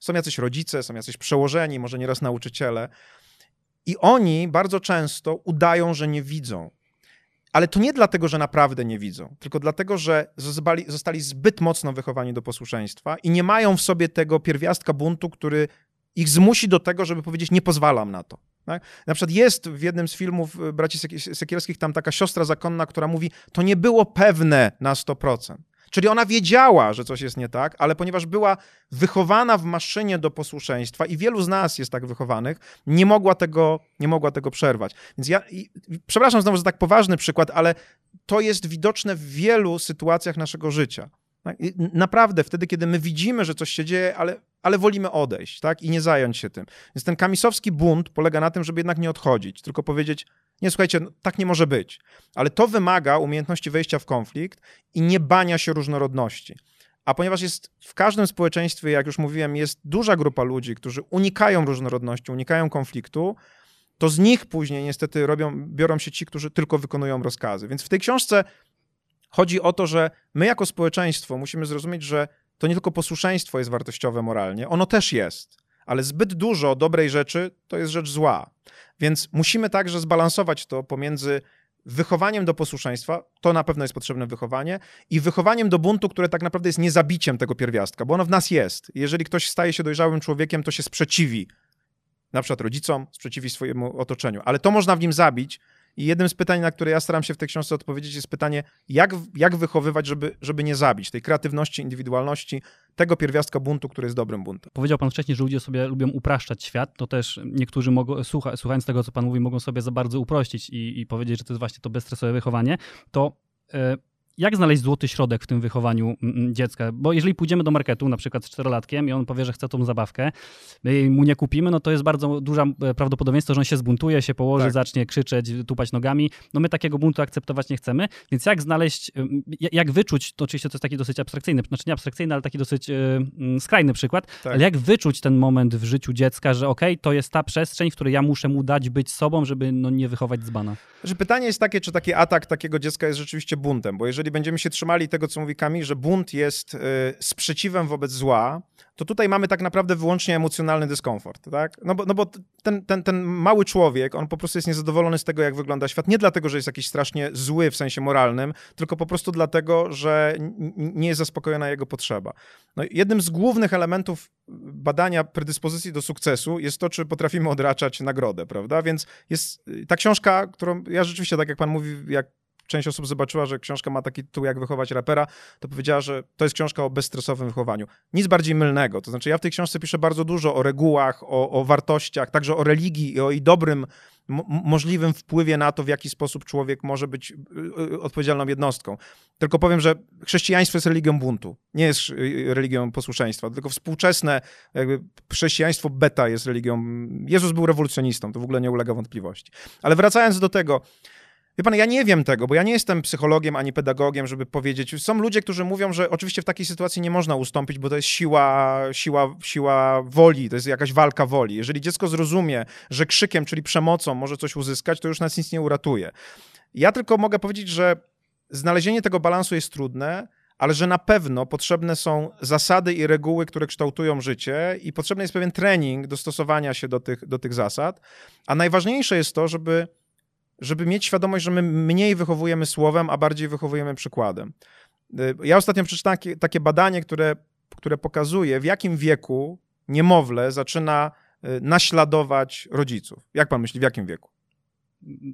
Są jacyś rodzice, są jacyś przełożeni, może nieraz nauczyciele. I oni bardzo często udają, że nie widzą. Ale to nie dlatego, że naprawdę nie widzą, tylko dlatego, że zostali, zbyt mocno wychowani do posłuszeństwa i nie mają w sobie tego pierwiastka buntu, który ich zmusi do tego, żeby powiedzieć, nie pozwalam na to. Tak? Na przykład jest w jednym z filmów y, braci Sek- Sekielskich tam taka siostra zakonna, która mówi, to nie było pewne na 100%. Czyli ona wiedziała, że coś jest nie tak, ale ponieważ była wychowana w maszynie do posłuszeństwa i wielu z nas jest tak wychowanych, nie mogła tego, nie mogła tego przerwać. Więc ja, i, przepraszam znowu za tak poważny przykład, ale to jest widoczne w wielu sytuacjach naszego życia. Tak? Naprawdę, wtedy, kiedy my widzimy, że coś się dzieje, ale, ale wolimy odejść tak? i nie zająć się tym. Więc ten kamisowski bunt polega na tym, żeby jednak nie odchodzić, tylko powiedzieć, nie, słuchajcie, no, tak nie może być. Ale to wymaga umiejętności wejścia w konflikt i nie bania się różnorodności. A ponieważ jest w każdym społeczeństwie, jak już mówiłem, jest duża grupa ludzi, którzy unikają różnorodności, unikają konfliktu, to z nich później niestety robią, biorą się ci, którzy tylko wykonują rozkazy. Więc w tej książce chodzi o to, że my jako społeczeństwo musimy zrozumieć, że to nie tylko posłuszeństwo jest wartościowe moralnie, ono też jest, ale zbyt dużo dobrej rzeczy to jest rzecz zła. Więc musimy także zbalansować to pomiędzy wychowaniem do posłuszeństwa, to na pewno jest potrzebne wychowanie, i wychowaniem do buntu, które tak naprawdę jest niezabiciem tego pierwiastka, bo ono w nas jest. Jeżeli ktoś staje się dojrzałym człowiekiem, to się sprzeciwi na przykład rodzicom, sprzeciwi swojemu otoczeniu, ale to można w nim zabić. I jednym z pytań, na które ja staram się w tej książce odpowiedzieć, jest pytanie, jak, jak wychowywać, żeby, żeby nie zabić tej kreatywności, indywidualności, tego pierwiastka buntu, który jest dobrym buntem. Powiedział pan wcześniej, że ludzie sobie lubią upraszczać świat, to też niektórzy mogą, słucha, słuchając tego, co pan mówi, mogą sobie za bardzo uprościć i, i powiedzieć, że to jest właśnie to bezstresowe wychowanie, to e, jak znaleźć złoty środek w tym wychowaniu mm, dziecka? Bo jeżeli pójdziemy do marketu, na przykład z czterolatkiem i on powie, że chce tą zabawkę, my jej mu nie kupimy, no to jest bardzo duże prawdopodobieństwo, że on się zbuntuje, się położy, Tak. zacznie krzyczeć, tupać nogami. No my takiego buntu akceptować nie chcemy, więc jak znaleźć, jak wyczuć, to oczywiście to jest taki dosyć abstrakcyjny, znaczy nie abstrakcyjny, ale taki dosyć y, skrajny przykład, Tak. ale jak wyczuć ten moment w życiu dziecka, że okej, to jest ta przestrzeń, w której ja muszę mu dać być sobą, żeby no, nie wychować dzbana. Że pytanie jest takie, czy taki atak takiego dziecka jest rzeczywiście buntem, bo jeżeli będziemy się trzymali tego, co mówi Kamil, że bunt jest y, sprzeciwem wobec zła, to tutaj mamy tak naprawdę wyłącznie emocjonalny dyskomfort, tak? No bo, no bo ten, ten, ten mały człowiek, on po prostu jest niezadowolony z tego, jak wygląda świat, nie dlatego, że jest jakiś strasznie zły w sensie moralnym, tylko po prostu dlatego, że nie jest zaspokojona jego potrzeba. No, jednym z głównych elementów badania predyspozycji do sukcesu jest to, czy potrafimy odraczać nagrodę, prawda? Więc jest y, ta książka, którą ja rzeczywiście, tak jak pan mówi, jak część osób zobaczyła, że książka ma taki tytuł jak Wychować rapera, to powiedziała, że to jest książka o bezstresowym wychowaniu. Nic bardziej mylnego. To znaczy ja w tej książce piszę bardzo dużo o regułach, o, o wartościach, także o religii i o jej dobrym możliwym wpływie na to, w jaki sposób człowiek może być y, y, odpowiedzialną jednostką. Tylko powiem, że chrześcijaństwo jest religią buntu, nie jest y, religią posłuszeństwa, tylko współczesne chrześcijaństwo beta jest religią. Jezus był rewolucjonistą, to w ogóle nie ulega wątpliwości. Ale wracając do tego, Wie pan, ja nie wiem tego, bo ja nie jestem psychologiem ani pedagogiem, żeby powiedzieć. Są ludzie, którzy mówią, że oczywiście w takiej sytuacji nie można ustąpić, bo to jest siła, siła, siła woli, to jest jakaś walka woli. Jeżeli dziecko zrozumie, że krzykiem, czyli przemocą może coś uzyskać, to już nas nic nie uratuje. Ja tylko mogę powiedzieć, że znalezienie tego balansu jest trudne, ale że na pewno potrzebne są zasady i reguły, które kształtują życie i potrzebny jest pewien trening dostosowania się do tych, do tych zasad. A najważniejsze jest to, żeby żeby mieć świadomość, że my mniej wychowujemy słowem, a bardziej wychowujemy przykładem. Y, ja ostatnio przeczytałem takie, takie badanie, które, które pokazuje, w jakim wieku niemowlę zaczyna y, naśladować rodziców. Jak pan myśli, w jakim wieku?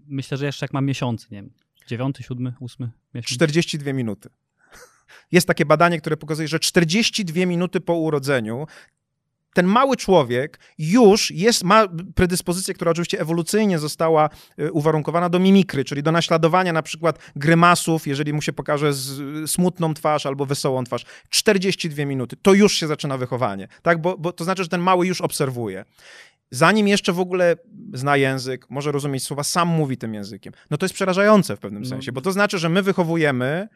Myślę, że jeszcze jak mam miesiąc, nie wiem, dziewiąty, siódmy, ósmy miesiąc. 42 minuty. Jest takie badanie, które pokazuje, że 42 minuty po urodzeniu ten mały człowiek już jest, ma predyspozycję, która oczywiście ewolucyjnie została e, uwarunkowana do mimikry, czyli do naśladowania na przykład grymasów, jeżeli mu się pokaże smutną twarz albo wesołą twarz. 42 minuty, to już się zaczyna wychowanie, tak? Bo, bo to znaczy, że ten mały już obserwuje zanim jeszcze w ogóle zna język, może rozumieć słowa, sam mówi tym językiem. No to jest przerażające w pewnym no. sensie, bo to znaczy, że my wychowujemy,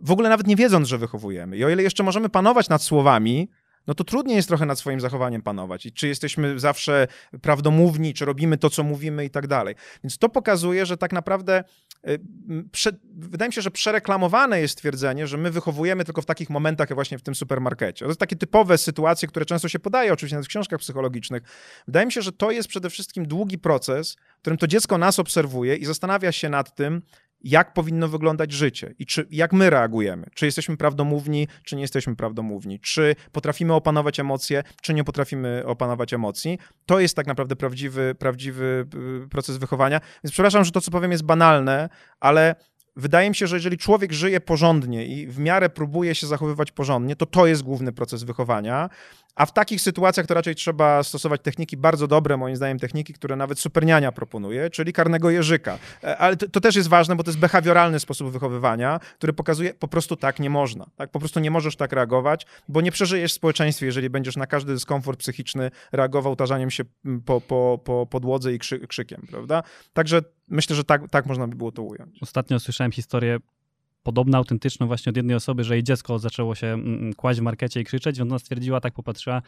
w ogóle nawet nie wiedząc, że wychowujemy. I o ile jeszcze możemy panować nad słowami, no to trudniej jest trochę nad swoim zachowaniem panować. I czy jesteśmy zawsze prawdomówni, czy robimy to, co mówimy i tak dalej. Więc to pokazuje, że tak naprawdę y, prze, wydaje mi się, że przereklamowane jest twierdzenie, że my wychowujemy tylko w takich momentach, jak właśnie w tym supermarkecie. To jest takie typowe sytuacje, które często się podaje, oczywiście nawet w książkach psychologicznych. Wydaje mi się, że to jest przede wszystkim długi proces, w którym to dziecko nas obserwuje i zastanawia się nad tym, jak powinno wyglądać życie i czy, jak my reagujemy. Czy jesteśmy prawdomówni, czy nie jesteśmy prawdomówni. Czy potrafimy opanować emocje, czy nie potrafimy opanować emocji. To jest tak naprawdę prawdziwy, prawdziwy y, proces wychowania. Więc przepraszam, że to, co powiem, jest banalne, ale wydaje mi się, że jeżeli człowiek żyje porządnie i w miarę próbuje się zachowywać porządnie, to to jest główny proces wychowania. A w takich sytuacjach to raczej trzeba stosować techniki bardzo dobre, moim zdaniem, techniki, które nawet superniania proponuje, czyli karnego jeżyka. E, ale to, to, też jest ważne, bo to jest behawioralny sposób wychowywania, który pokazuje, po prostu tak nie można. Tak? Po prostu nie możesz tak reagować, bo nie przeżyjesz w społeczeństwie, jeżeli będziesz na każdy dyskomfort psychiczny reagował tarzaniem się po, po, po podłodze i krzy, krzykiem, prawda? Także myślę, że tak, tak można by było to ująć. Ostatnio słyszałem historię podobno autentyczną właśnie od jednej osoby, że jej dziecko zaczęło się mm, mm, kłaść w markecie i krzyczeć, ona stwierdziła, tak popatrzyła,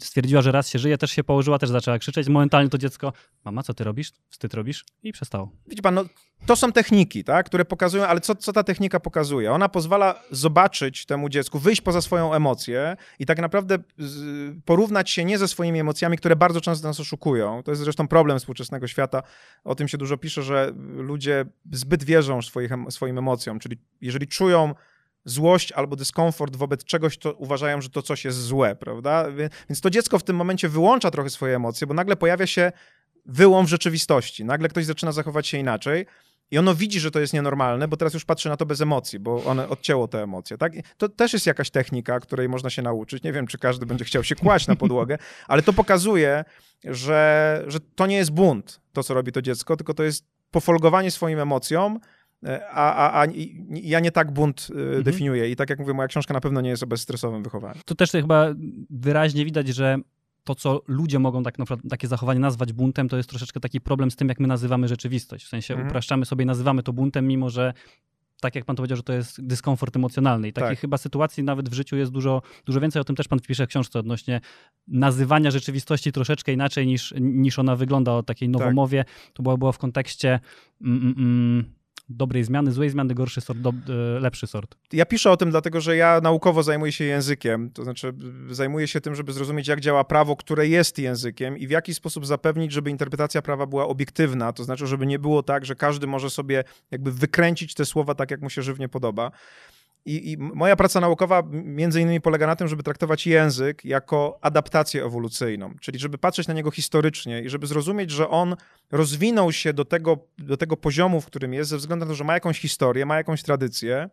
stwierdziła, że raz się żyje, też się położyła, też zaczęła krzyczeć. Momentalnie to dziecko, mama, co ty robisz? Wstyd robisz? I przestało. Widzi pan, no, to są techniki, tak, które pokazują, ale co, co ta technika pokazuje? Ona pozwala zobaczyć temu dziecku, wyjść poza swoją emocję i tak naprawdę porównać się nie ze swoimi emocjami, które bardzo często nas oszukują. To jest zresztą problem współczesnego świata. O tym się dużo pisze, że ludzie zbyt wierzą swoich, swoim emocjom, czyli jeżeli czują złość albo dyskomfort wobec czegoś, to uważają, że to coś jest złe, prawda? Więc to dziecko w tym momencie wyłącza trochę swoje emocje, bo nagle pojawia się wyłom w rzeczywistości. Nagle ktoś zaczyna zachować się inaczej i ono widzi, że to jest nienormalne, bo teraz już patrzy na to bez emocji, bo one odcięło te emocje. Tak? To też jest jakaś technika, której można się nauczyć. Nie wiem, czy każdy będzie chciał się kłaść na podłogę, ale to pokazuje, że, że to nie jest bunt, to co robi to dziecko, tylko to jest pofolgowanie swoim emocjom, a, a, a ja nie tak bunt e, mhm. definiuję. I tak jak mówię, moja książka na pewno nie jest o bezstresowym wychowaniu. Tu też chyba wyraźnie widać, że to, co ludzie mogą tak naprawdę, takie zachowanie nazwać buntem, to jest troszeczkę taki problem z tym, jak my nazywamy rzeczywistość. W sensie mhm. upraszczamy sobie, nazywamy to buntem, mimo że tak jak pan to powiedział, że to jest dyskomfort emocjonalny. I takich tak. chyba sytuacji nawet w życiu jest dużo, dużo więcej. O tym też pan pisze w książce odnośnie nazywania rzeczywistości troszeczkę inaczej niż, niż ona wygląda o takiej tak. nowomowie. Tak. To było, było w kontekście mm, mm, mm dobrej zmiany, złej zmiany, gorszy sort, do, e, lepszy sort. Ja piszę o tym dlatego, że ja naukowo zajmuję się językiem, to znaczy zajmuję się tym, żeby zrozumieć, jak działa prawo, które jest językiem i w jaki sposób zapewnić, żeby interpretacja prawa była obiektywna, to znaczy, żeby nie było tak, że każdy może sobie jakby wykręcić te słowa tak, jak mu się żywnie podoba. I, I, moja praca naukowa między innymi polega na tym, żeby traktować język jako adaptację ewolucyjną, czyli żeby patrzeć na niego historycznie i żeby zrozumieć, że on rozwinął się do tego, do tego poziomu, w którym jest, ze względu na to, że ma jakąś historię, ma jakąś tradycję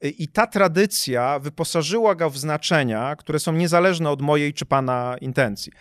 i ta tradycja wyposażyła go w znaczenia, które są niezależne od mojej czy pana intencji.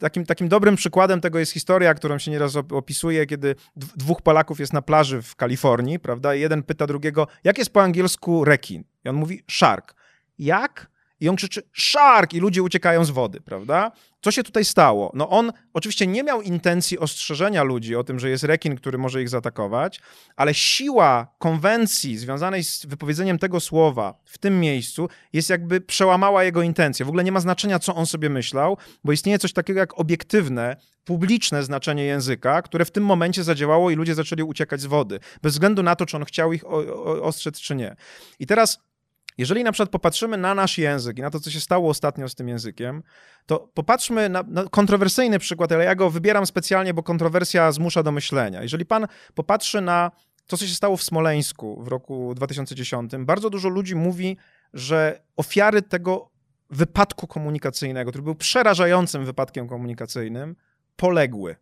Takim, takim dobrym przykładem tego jest historia, którą się nieraz opisuje, kiedy dwóch Polaków jest na plaży w Kalifornii, prawda? I jeden pyta drugiego, jak jest po angielsku rekin? I on mówi shark. Jak? I on krzyczy shark i ludzie uciekają z wody, prawda? Co się tutaj stało? No on oczywiście nie miał intencji ostrzeżenia ludzi o tym, że jest rekin, który może ich zaatakować, ale siła konwencji związanej z wypowiedzeniem tego słowa w tym miejscu jest jakby przełamała jego intencje. W ogóle nie ma znaczenia, co on sobie myślał, bo istnieje coś takiego jak obiektywne, publiczne znaczenie języka, które w tym momencie zadziałało i ludzie zaczęli uciekać z wody, bez względu na to, czy on chciał ich ostrzec, czy nie. I teraz jeżeli na przykład popatrzymy na nasz język i na to, co się stało ostatnio z tym językiem, to popatrzmy na, na, kontrowersyjny przykład, ale ja go wybieram specjalnie, bo kontrowersja zmusza do myślenia. Jeżeli pan popatrzy na to, co się stało w Smoleńsku w roku 2010, bardzo dużo ludzi mówi, że ofiary tego wypadku komunikacyjnego, który był przerażającym wypadkiem komunikacyjnym, poległy.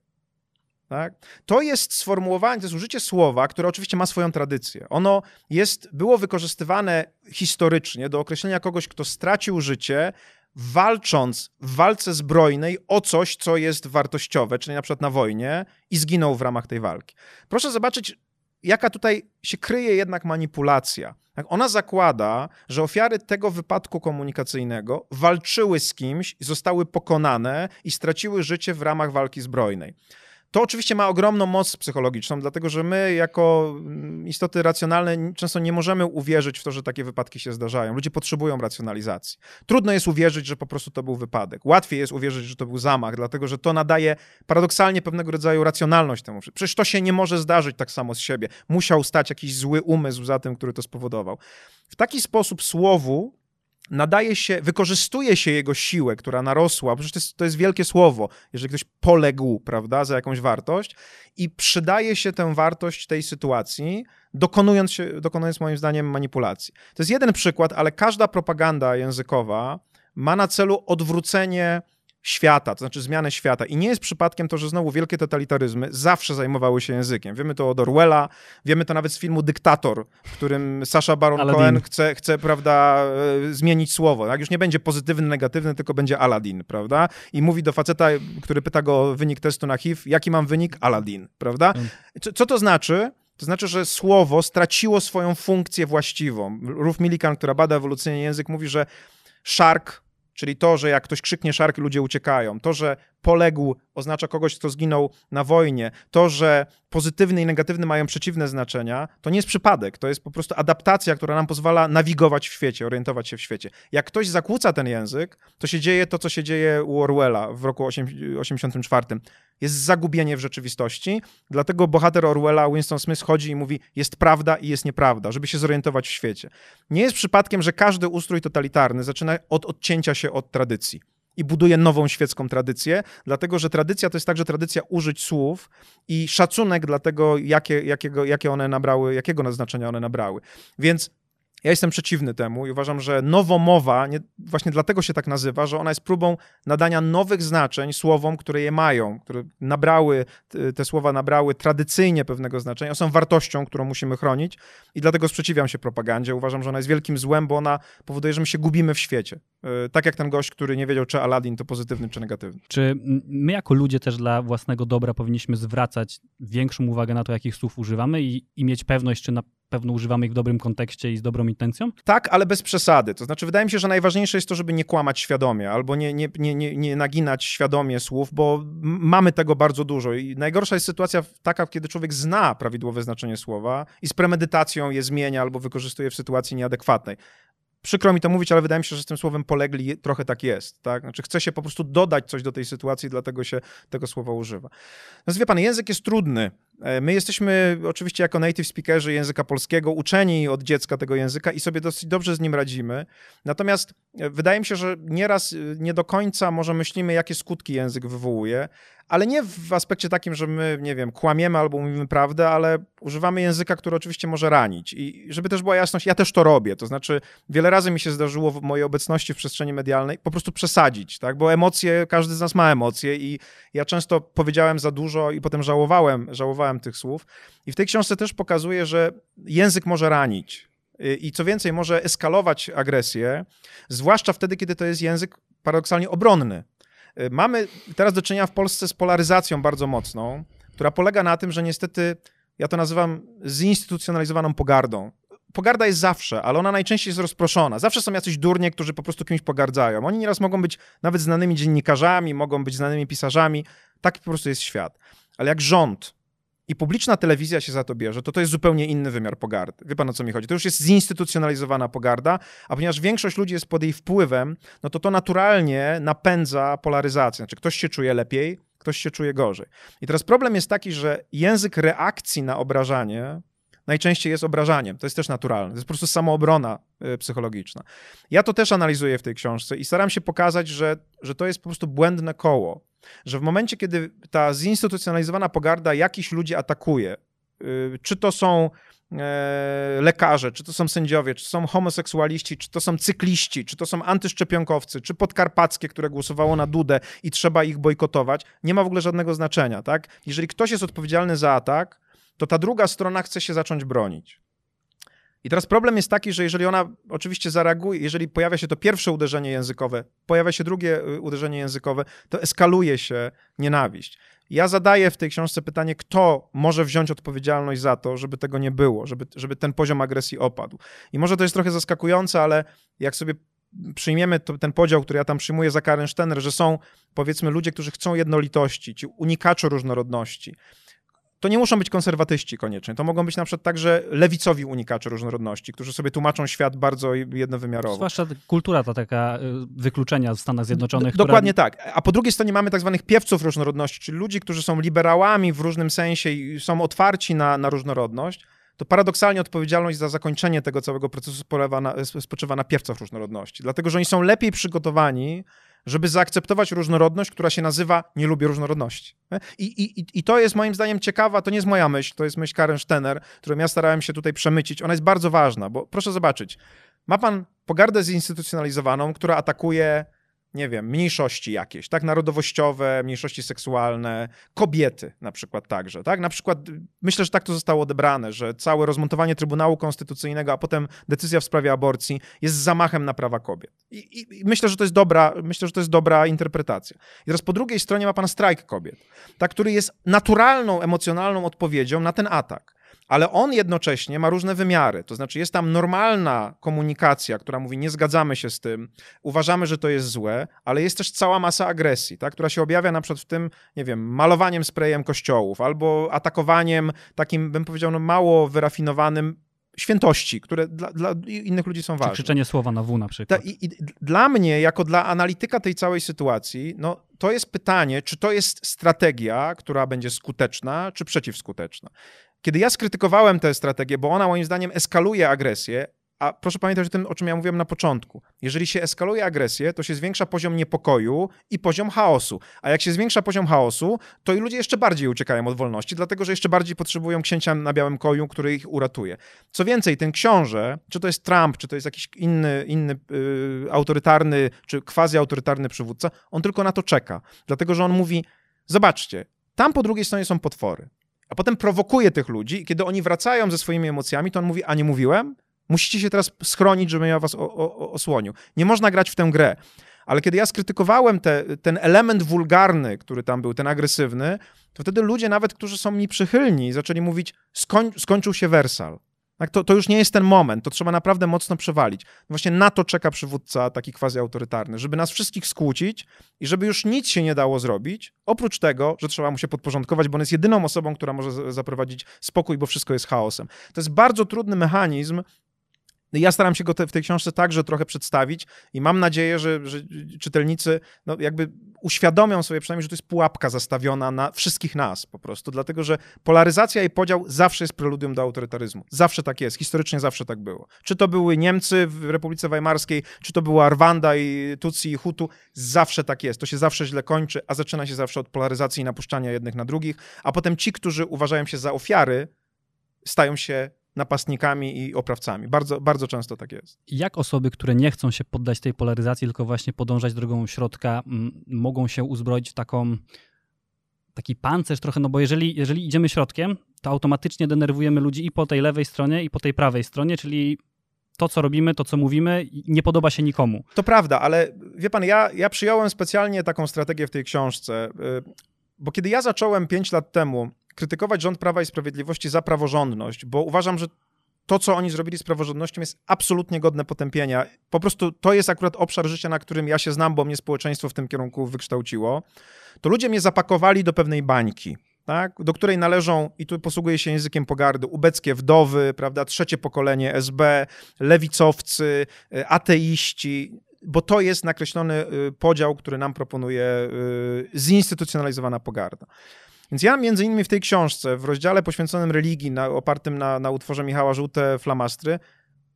Tak? To jest sformułowanie, to jest użycie słowa, które oczywiście ma swoją tradycję. Ono jest, było wykorzystywane historycznie do określenia kogoś, kto stracił życie, walcząc w walce zbrojnej o coś, co jest wartościowe, czyli na przykład na wojnie, i zginął w ramach tej walki. Proszę zobaczyć, jaka tutaj się kryje jednak manipulacja. Tak? Ona zakłada, że ofiary tego wypadku komunikacyjnego walczyły z kimś, zostały pokonane i straciły życie w ramach walki zbrojnej. To oczywiście ma ogromną moc psychologiczną, dlatego że my, jako mm, istoty racjonalne, często nie możemy uwierzyć w to, że takie wypadki się zdarzają. Ludzie potrzebują racjonalizacji. Trudno jest uwierzyć, że po prostu to był wypadek. Łatwiej jest uwierzyć, że to był zamach, dlatego że to nadaje paradoksalnie pewnego rodzaju racjonalność temu. Przecież to się nie może zdarzyć tak samo z siebie. Musiał stać jakiś zły umysł za tym, który to spowodował. W taki sposób słowu nadaje się, wykorzystuje się jego siłę, która narosła, przecież to jest, to jest wielkie słowo, jeżeli ktoś poległ, prawda, za jakąś wartość i przydaje się tę wartość tej sytuacji, dokonując, się, dokonując moim zdaniem manipulacji. To jest jeden przykład, ale każda propaganda językowa ma na celu odwrócenie świata, to znaczy zmianę świata. I nie jest przypadkiem to, że znowu wielkie totalitaryzmy zawsze zajmowały się językiem. Wiemy to od Orwella, wiemy to nawet z filmu Dyktator, w którym Sasha Baron Aladdin. Cohen chce, chce, prawda, e, zmienić słowo. Tak? Już nie będzie pozytywny, negatywny, tylko będzie Aladdin, prawda? I mówi do faceta, który pyta go o wynik testu na HIV, jaki mam wynik? Aladdin, prawda? Mm. Co, co to znaczy? To znaczy, że słowo straciło swoją funkcję właściwą. Ruth Millikan, która bada ewolucyjnie język, mówi, że shark Czyli to, że jak ktoś krzyknie szarki, ludzie uciekają. To, że poległ oznacza kogoś, kto zginął na wojnie. To, że pozytywny i negatywny mają przeciwne znaczenia, to nie jest przypadek. To jest po prostu adaptacja, która nam pozwala nawigować w świecie, orientować się w świecie. Jak ktoś zakłóca ten język, to się dzieje to, co się dzieje u Orwella w roku 1984. Jest zagubienie w rzeczywistości, dlatego bohater Orwella, Winston Smith, chodzi i mówi, jest prawda i jest nieprawda, żeby się zorientować w świecie. Nie jest przypadkiem, że każdy ustrój totalitarny zaczyna od odcięcia się od tradycji i buduje nową świecką tradycję, dlatego że tradycja to jest także tradycja użyć słów i szacunek dla tego, jakie, jakiego, jakie one nabrały, jakiego znaczenia one nabrały. Więc ja jestem przeciwny temu i uważam, że nowomowa, nie, właśnie dlatego się tak nazywa, że ona jest próbą nadania nowych znaczeń słowom, które je mają, które nabrały, te słowa nabrały tradycyjnie pewnego znaczenia, są wartością, którą musimy chronić i dlatego sprzeciwiam się propagandzie. Uważam, że ona jest wielkim złem, bo ona powoduje, że my się gubimy w świecie. E, tak jak ten gość, który nie wiedział, czy Aladdin to pozytywny, czy negatywny. Czy my jako ludzie też dla własnego dobra powinniśmy zwracać większą uwagę na to, jakich słów używamy i, i mieć pewność, czy na pewno używamy ich w dobrym kontekście i z dobrą intencją? Tak, ale bez przesady. To znaczy, wydaje mi się, że najważniejsze jest to, żeby nie kłamać świadomie albo nie, nie, nie, nie, nie naginać świadomie słów, bo mamy tego bardzo dużo. I najgorsza jest sytuacja taka, kiedy człowiek zna prawidłowe znaczenie słowa i z premedytacją je zmienia albo wykorzystuje w sytuacji nieadekwatnej. Przykro mi to mówić, ale wydaje mi się, że z tym słowem polegli trochę tak jest. Tak? Znaczy, chce się po prostu dodać coś do tej sytuacji, dlatego się tego słowa używa. No wie pan, język jest trudny E, my jesteśmy oczywiście jako native speakerzy języka polskiego uczeni od dziecka tego języka i sobie dosyć dobrze z nim radzimy. Natomiast e, wydaje mi się, że nieraz e, nie do końca może myślimy, jakie skutki język wywołuje, ale nie w aspekcie takim, że my, nie wiem, kłamiemy albo mówimy prawdę, ale używamy języka, który oczywiście może ranić. I żeby też była jasność, ja też to robię. To znaczy, wiele razy mi się zdarzyło w mojej obecności w przestrzeni medialnej po prostu przesadzić, tak? Bo emocje, każdy z nas ma emocje i ja często powiedziałem za dużo i potem żałowałem, żałowałem tych słów. I w tej książce też pokazuję, że język może ranić. I co więcej, może eskalować agresję, zwłaszcza wtedy, kiedy to jest język paradoksalnie obronny. Y, mamy teraz do czynienia w Polsce z polaryzacją bardzo mocną, która polega na tym, że niestety, ja to nazywam zinstytucjonalizowaną pogardą. Pogarda jest zawsze, ale ona najczęściej jest rozproszona. Zawsze są jacyś durnie, którzy po prostu kimś pogardzają. Oni nieraz mogą być nawet znanymi dziennikarzami, mogą być znanymi pisarzami. Tak po prostu jest świat. Ale jak rząd i publiczna telewizja się za to bierze, to to jest zupełnie inny wymiar pogardy. Wie pan o co mi chodzi? To już jest zinstytucjonalizowana pogarda, a ponieważ większość ludzi jest pod jej wpływem, no to to naturalnie napędza polaryzację. Znaczy ktoś się czuje lepiej, ktoś się czuje gorzej. I teraz problem jest taki, że język reakcji na obrażanie najczęściej jest obrażaniem. To jest też naturalne. To jest po prostu samoobrona y, psychologiczna. Ja to też analizuję w tej książce i staram się pokazać, że, że to jest po prostu błędne koło że w momencie, kiedy ta zinstytucjonalizowana pogarda jakichś ludzi atakuje, y, czy to są e, lekarze, czy to są sędziowie, czy są homoseksualiści, czy to są cykliści, czy to są antyszczepionkowcy, czy podkarpackie, które głosowało na Dudę i trzeba ich bojkotować, nie ma w ogóle żadnego znaczenia, tak? Jeżeli ktoś jest odpowiedzialny za atak, to ta druga strona chce się zacząć bronić. I teraz problem jest taki, że jeżeli ona oczywiście zareaguje, jeżeli pojawia się to pierwsze uderzenie językowe, pojawia się drugie y, uderzenie językowe, to eskaluje się nienawiść. Ja zadaję w tej książce pytanie, kto może wziąć odpowiedzialność za to, żeby tego nie było, żeby, żeby ten poziom agresji opadł. I może to jest trochę zaskakujące, ale jak sobie przyjmiemy to, ten podział, który ja tam przyjmuję za Karen Stener, że są powiedzmy ludzie, którzy chcą jednolitości, ci unikacze różnorodności, to nie muszą być konserwatyści koniecznie. To mogą być na przykład także lewicowi unikacze różnorodności, którzy sobie tłumaczą świat bardzo jednowymiarowo. Zwłaszcza kultura ta taka y, wykluczenia w Stanach Zjednoczonych. D dokładnie która... tak. A po drugiej stronie mamy tak zwanych piewców różnorodności, czyli ludzi, którzy są liberałami w różnym sensie i są otwarci na, na różnorodność to paradoksalnie odpowiedzialność za zakończenie tego całego procesu na, spoczywa na piewcach różnorodności, dlatego że oni są lepiej przygotowani żeby zaakceptować różnorodność, która się nazywa nie lubię różnorodności. I, i, I to jest moim zdaniem ciekawa, to nie jest moja myśl, to jest myśl Karen Stener, którą ja starałem się tutaj przemycić. Ona jest bardzo ważna, bo proszę zobaczyć, ma pan pogardę zinstytucjonalizowaną, która atakuje nie wiem, mniejszości jakieś, tak, narodowościowe, mniejszości seksualne, kobiety na przykład także, tak, na przykład myślę, że tak to zostało odebrane, że całe rozmontowanie Trybunału Konstytucyjnego, a potem decyzja w sprawie aborcji jest zamachem na prawa kobiet. I, i, i myślę, że to jest dobra, myślę, że to jest dobra interpretacja. I teraz po drugiej stronie ma pan strajk kobiet, tak, który jest naturalną, emocjonalną odpowiedzią na ten atak ale on jednocześnie ma różne wymiary. To znaczy, jest tam normalna komunikacja, która mówi: Nie zgadzamy się z tym, uważamy, że to jest złe, ale jest też cała masa agresji, tak, która się objawia na przykład w tym, nie wiem, malowaniem sprayem kościołów albo atakowaniem takim, bym powiedział, no, mało wyrafinowanym świętości, które dla, dla, innych ludzi są ważne. Czy krzyczenie słowa na W na przykład. i, I, dla mnie, jako dla analityka tej całej sytuacji, no, to jest pytanie, czy to jest strategia, która będzie skuteczna, czy przeciwskuteczna. Kiedy ja skrytykowałem tę strategię, bo ona moim zdaniem eskaluje agresję, a proszę pamiętać o tym, o czym ja mówiłem na początku. Jeżeli się eskaluje agresję, to się zwiększa poziom niepokoju i poziom chaosu. A jak się zwiększa poziom chaosu, to i ludzie jeszcze bardziej uciekają od wolności, dlatego że jeszcze bardziej potrzebują księcia na białym koju, który ich uratuje. Co więcej, ten książę, czy to jest Trump, czy to jest jakiś inny, inny yy, autorytarny, czy quasi-autorytarny przywódca, on tylko na to czeka. Dlatego, że on mówi, zobaczcie, tam po drugiej stronie są potwory. A potem prowokuje tych ludzi i kiedy oni wracają ze swoimi emocjami, to on mówi, a nie mówiłem? Musicie się teraz schronić, żebym ja was o, o, osłonił. Nie można grać w tę grę. Ale kiedy ja skrytykowałem te, ten element wulgarny, który tam był, ten agresywny, to wtedy ludzie, nawet którzy są mi przychylni, zaczęli mówić: skoń, skończył się Wersal. Tak, to, to już nie jest ten moment, to trzeba naprawdę mocno przewalić. Właśnie na to czeka przywódca taki quasi-autorytarny, żeby nas wszystkich skłócić i żeby już nic się nie dało zrobić, oprócz tego, że trzeba mu się podporządkować, bo on jest jedyną osobą, która może zaprowadzić spokój, bo wszystko jest chaosem. To jest bardzo trudny mechanizm, ja staram się go te, w tej książce także trochę przedstawić i mam nadzieję, że, że czytelnicy no, jakby uświadomią sobie przynajmniej, że to jest pułapka zastawiona na wszystkich nas po prostu, dlatego że polaryzacja i podział zawsze jest preludium do autorytaryzmu. Zawsze tak jest, historycznie zawsze tak było. Czy to były Niemcy w Republice Weimarskiej, czy to była Rwanda i Tutsi i Hutu, zawsze tak jest. To się zawsze źle kończy, a zaczyna się zawsze od polaryzacji i napuszczania jednych na drugich, a potem ci, którzy uważają się za ofiary, stają się napastnikami i oprawcami. Bardzo, bardzo często tak jest. Jak osoby, które nie chcą się poddać tej polaryzacji, tylko właśnie podążać drogą środka, mogą się uzbroić w taką taki pancerz trochę, no bo jeżeli, jeżeli idziemy środkiem, to automatycznie denerwujemy ludzi i po tej lewej stronie, i po tej prawej stronie, czyli to, co robimy, to, co mówimy, nie podoba się nikomu. To prawda, ale wie pan, ja, ja przyjąłem specjalnie taką strategię w tej książce, y, bo kiedy ja zacząłem 5 lat temu krytykować rząd Prawa i Sprawiedliwości za praworządność, bo uważam, że to, co oni zrobili z praworządnością, jest absolutnie godne potępienia. Po prostu to jest akurat obszar życia, na którym ja się znam, bo mnie społeczeństwo w tym kierunku wykształciło. To ludzie mnie zapakowali do pewnej bańki. Tak, do której należą, i tu posługuję się językiem pogardy, ubeckie wdowy, prawda, trzecie pokolenie SB, lewicowcy, y, ateiści, bo to jest nakreślony y, podział, który nam proponuje y, zinstytucjonalizowana pogarda. Więc ja między innymi w tej książce, w rozdziale poświęconym religii, na, opartym na, na utworze Michała Żółte Flamastry,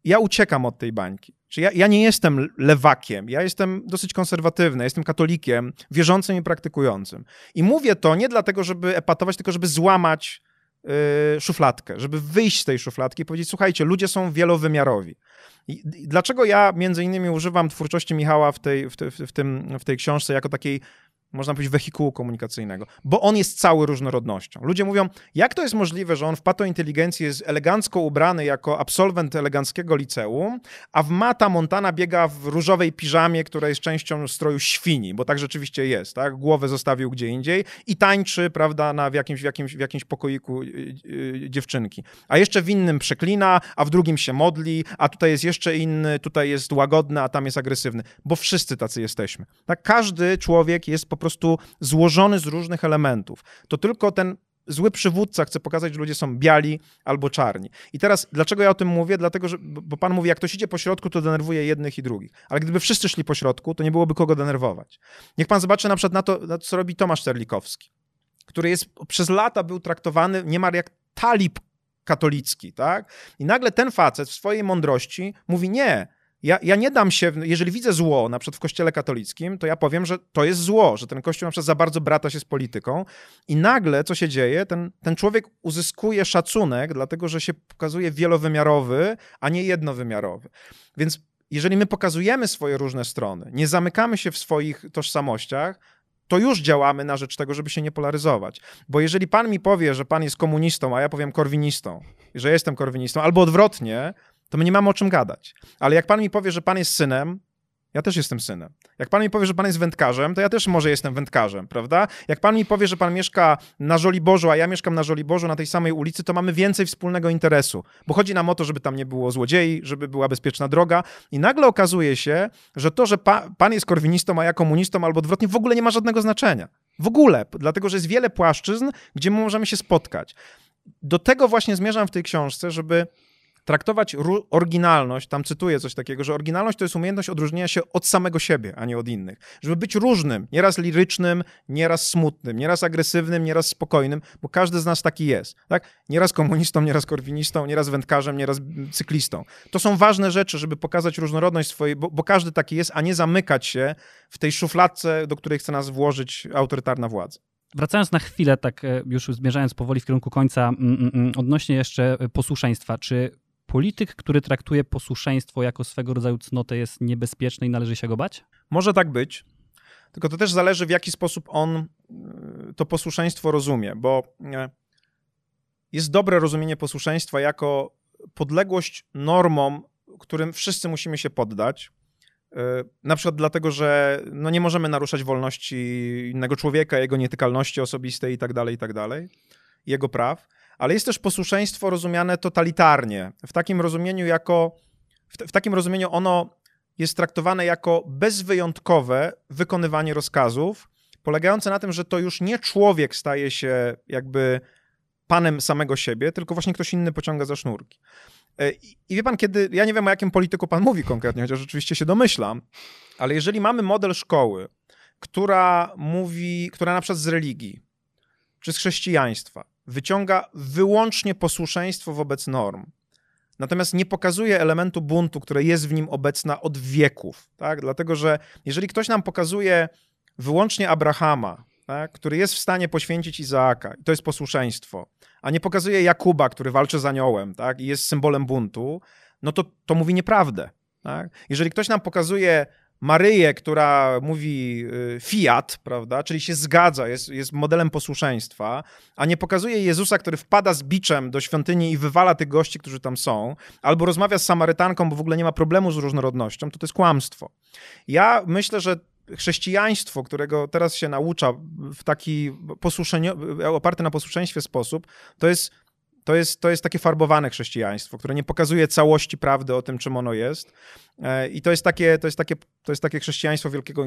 ja uciekam od tej bańki. Ja, ja nie jestem lewakiem, ja jestem dosyć konserwatywny, jestem katolikiem, wierzącym i praktykującym. I mówię to nie dlatego, żeby epatować, tylko żeby złamać yy, szufladkę, żeby wyjść z tej szufladki i powiedzieć, słuchajcie, ludzie są wielowymiarowi. I dlaczego ja między innymi używam twórczości Michała w tej, w, te, w, tym, w tej książce jako takiej można powiedzieć, wehikułu komunikacyjnego, bo on jest cały różnorodnością. Ludzie mówią, jak to jest możliwe, że on w patointeligencji jest elegancko ubrany jako absolwent eleganckiego liceum, a w Mata Montana biega w różowej piżamie, która jest częścią stroju świni, bo tak rzeczywiście jest, tak? Głowę zostawił gdzie indziej i tańczy, prawda, na, w, jakimś, w, jakimś, w jakimś pokoiku yy, yy, dziewczynki. A jeszcze w innym przeklina, a w drugim się modli, a tutaj jest jeszcze inny, tutaj jest łagodny, a tam jest agresywny, bo wszyscy tacy jesteśmy. Tak? Każdy człowiek jest po prostu złożony z różnych elementów. To tylko ten zły przywódca chce pokazać, że ludzie są biali albo czarni. I teraz, dlaczego ja o tym mówię? Dlatego, że, bo pan mówi, jak ktoś idzie po środku, to denerwuje jednych i drugich. Ale gdyby wszyscy szli po środku, to nie byłoby kogo denerwować. Niech pan zobaczy na przykład na to, na to co robi Tomasz Terlikowski, który jest, przez lata był traktowany niemal jak talib katolicki, tak? I nagle ten facet w swojej mądrości mówi, nie, ja, ja nie dam się, jeżeli widzę zło, na przykład w kościele katolickim, to ja powiem, że to jest zło, że ten kościół na przykład za bardzo brata się z polityką i nagle, co się dzieje, ten, ten człowiek uzyskuje szacunek, dlatego że się pokazuje wielowymiarowy, a nie jednowymiarowy. Więc jeżeli my pokazujemy swoje różne strony, nie zamykamy się w swoich tożsamościach, to już działamy na rzecz tego, żeby się nie polaryzować. Bo jeżeli pan mi powie, że pan jest komunistą, a ja powiem korwinistą, że jestem korwinistą, albo odwrotnie, to my nie mamy o czym gadać. Ale jak pan mi powie, że pan jest synem, ja też jestem synem. Jak pan mi powie, że pan jest wędkarzem, to ja też może jestem wędkarzem, prawda? Jak pan mi powie, że pan mieszka na Żoliborzu, a ja mieszkam na Żoliborzu, na tej samej ulicy, to mamy więcej wspólnego interesu. Bo chodzi nam o to, żeby tam nie było złodziei, żeby była bezpieczna droga. I nagle okazuje się, że to, że pa, pan jest korwinistą, a ja komunistą, albo odwrotnie, w ogóle nie ma żadnego znaczenia. W ogóle, dlatego że jest wiele płaszczyzn, gdzie możemy się spotkać. Do tego właśnie zmierzam w tej książce, żeby traktować oryginalność, tam cytuję coś takiego, że oryginalność to jest umiejętność odróżnienia się od samego siebie, a nie od innych. Żeby być różnym, nieraz lirycznym, nieraz smutnym, nieraz agresywnym, nieraz spokojnym, bo każdy z nas taki jest. Tak? Nieraz komunistą, nieraz korwinistą, nieraz wędkarzem, nieraz cyklistą. To są ważne rzeczy, żeby pokazać różnorodność swojej, bo, bo każdy taki jest, a nie zamykać się w tej szufladce, do której chce nas włożyć autorytarna władza. Wracając na chwilę, tak e, już zmierzając powoli w kierunku końca, mm, mm, mm, odnośnie jeszcze posłuszeństwa, czy polityk, który traktuje posłuszeństwo jako swego rodzaju cnotę jest niebezpieczny i należy się go bać? Może tak być. Tylko to też zależy, w jaki sposób on e, to posłuszeństwo rozumie, bo e, jest dobre rozumienie posłuszeństwa jako podległość normom, którym wszyscy musimy się poddać. E, na przykład dlatego, że no nie możemy naruszać wolności innego człowieka, jego nietykalności osobistej i tak dalej, i tak jego praw ale jest też posłuszeństwo rozumiane totalitarnie. W takim rozumieniu jako, w, w takim rozumieniu ono jest traktowane jako bezwyjątkowe wykonywanie rozkazów, polegające na tym, że to już nie człowiek staje się jakby panem samego siebie, tylko właśnie ktoś inny pociąga za sznurki. E, I, wie pan, kiedy, ja nie wiem o jakim polityku pan mówi konkretnie, chociaż oczywiście się domyślam, ale jeżeli mamy model szkoły, która mówi, która na przykład z religii, czy z chrześcijaństwa, wyciąga wyłącznie posłuszeństwo wobec norm, natomiast nie pokazuje elementu buntu, które jest w nim obecna od wieków, tak? Dlatego, że jeżeli ktoś nam pokazuje wyłącznie Abrahama, tak? który jest w stanie poświęcić Izaaka, i to jest posłuszeństwo, a nie pokazuje Jakuba, który walczy z aniołem tak? i jest symbolem buntu, no to, to mówi nieprawdę. Tak? Jeżeli ktoś nam pokazuje Maryję, która mówi y, fiat, prawda, czyli się zgadza, jest, jest modelem posłuszeństwa, a nie pokazuje Jezusa, który wpada z biczem do świątyni i wywala tych gości, którzy tam są, albo rozmawia z Samarytanką, bo w ogóle nie ma problemu z różnorodnością, to to jest kłamstwo. Ja myślę, że chrześcijaństwo, którego teraz się naucza w taki oparty na posłuszeństwie sposób, to jest to jest, to jest takie farbowane chrześcijaństwo, które nie pokazuje całości prawdy o tym, czym ono jest. E, I to jest takie, to jest takie, to jest takie chrześcijaństwo wielkiego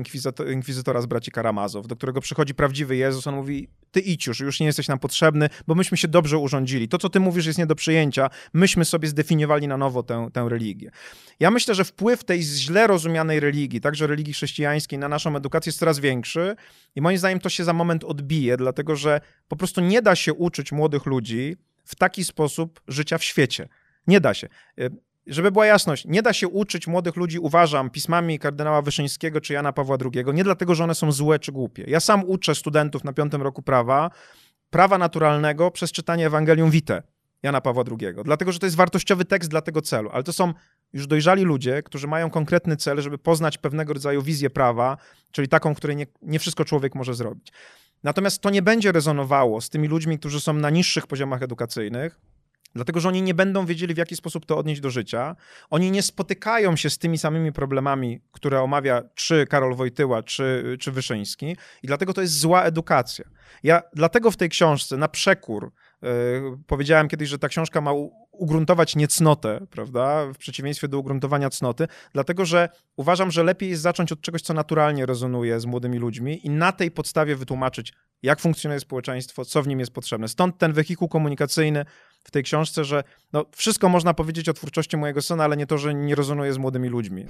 inkwizytora z braci Karamazow, do którego przychodzi prawdziwy Jezus. On mówi: Ty idź już, już nie jesteś nam potrzebny, bo myśmy się dobrze urządzili. To, co ty mówisz, jest nie do przyjęcia. Myśmy sobie zdefiniowali na nowo tę, tę religię. Ja myślę, że wpływ tej źle rozumianej religii, także religii chrześcijańskiej, na naszą edukację jest coraz większy. I moim zdaniem to się za moment odbije, dlatego że po prostu nie da się uczyć młodych ludzi w taki sposób życia w świecie. Nie da się. E, żeby była jasność, nie da się uczyć młodych ludzi, uważam, pismami kardynała Wyszyńskiego czy Jana Pawła II, nie dlatego, że one są złe czy głupie. Ja sam uczę studentów na piątym roku prawa, prawa naturalnego przez czytanie Ewangelium Vitae Jana Pawła II, dlatego, że to jest wartościowy tekst dla tego celu, ale to są już dojrzali ludzie, którzy mają konkretny cel, żeby poznać pewnego rodzaju wizję prawa, czyli taką, której nie, nie wszystko człowiek może zrobić. Natomiast to nie będzie rezonowało z tymi ludźmi, którzy są na niższych poziomach edukacyjnych, dlatego że oni nie będą wiedzieli, w jaki sposób to odnieść do życia. Oni nie spotykają się z tymi samymi problemami, które omawia czy Karol Wojtyła, czy, czy Wyszyński, i dlatego to jest zła edukacja. Ja dlatego w tej książce, na przekór, yy, powiedziałem kiedyś, że ta książka ma ugruntować niecnotę, prawda, w przeciwieństwie do ugruntowania cnoty, dlatego że uważam, że lepiej jest zacząć od czegoś, co naturalnie rezonuje z młodymi ludźmi i na tej podstawie wytłumaczyć, jak funkcjonuje społeczeństwo, co w nim jest potrzebne. Stąd ten wehikuł komunikacyjny w tej książce, że no, wszystko można powiedzieć o twórczości mojego syna, ale nie to, że nie rezonuje z młodymi ludźmi.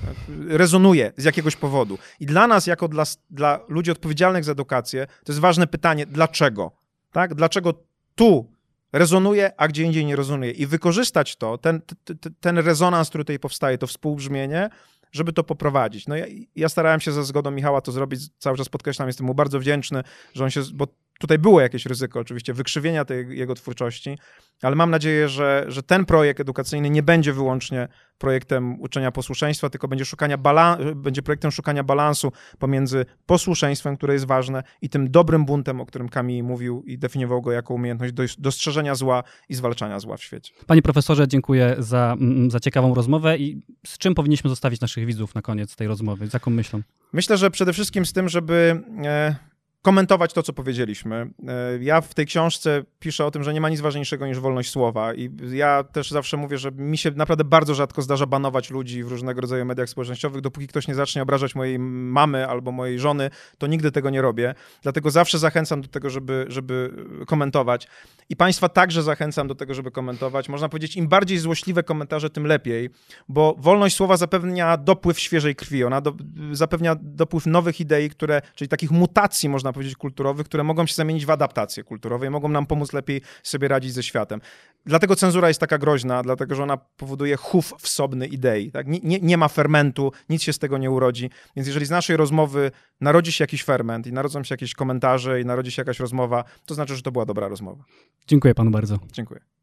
Rezonuje z jakiegoś powodu. I dla nas, jako dla, dla ludzi odpowiedzialnych za edukację, to jest ważne pytanie, dlaczego? Tak? Dlaczego tu rezonuje, a gdzie indziej nie rezonuje. I wykorzystać to, ten, ten rezonans, który tutaj powstaje, to współbrzmienie, żeby to poprowadzić. No ja, ja, starałem się ze zgodą Michała to zrobić, cały czas podkreślam, jestem mu bardzo wdzięczny, że on się, bo tutaj było jakieś ryzyko oczywiście wykrzywienia tej jego twórczości, ale mam nadzieję, że, że ten projekt edukacyjny nie będzie wyłącznie projektem uczenia posłuszeństwa, tylko będzie, szukania będzie projektem szukania balansu pomiędzy posłuszeństwem, które jest ważne, i tym dobrym buntem, o którym Kami mówił i definiował go jako umiejętność dostrzeżenia zła i zwalczania zła w świecie. Panie profesorze, dziękuję za, mm, za ciekawą rozmowę i z czym powinniśmy zostawić naszych widzów na koniec tej rozmowy? Z jaką myślą? Myślę, że przede wszystkim z tym, żeby e, komentować to, co powiedzieliśmy. E, ja w tej książce piszę o tym, że nie ma nic ważniejszego niż wolność słowa i ja też zawsze mówię, że mi się naprawdę bardzo rzadko zdarza banować ludzi w różnego rodzaju mediach społecznościowych. Dopóki ktoś nie zacznie obrażać mojej mamy albo mojej żony, to nigdy tego nie robię. Dlatego zawsze zachęcam do tego, żeby, żeby komentować. I Państwa także zachęcam do tego, żeby komentować. Można powiedzieć, im bardziej złośliwe komentarze, tym lepiej, bo wolność słowa zapewnia dopływ świeżej krwi. Ona do, zapewnia dopływ nowych idei, które, czyli takich mutacji, można powiedzieć, kulturowych, które mogą się zamienić w adaptacje kulturowe i mogą nam pomóc lepiej sobie radzić ze światem. Dlatego cenzura jest taka groźna, dlatego że ona powoduje chów wsobny idei. Tak? Nie, nie, nie ma fermentu, nic się z tego nie urodzi. Więc jeżeli z naszej rozmowy narodzi się jakiś ferment i narodzą się jakieś komentarze i narodzi się jakaś rozmowa, to znaczy, że to była dobra rozmowa. Dziękuję panu bardzo. Dziękuję.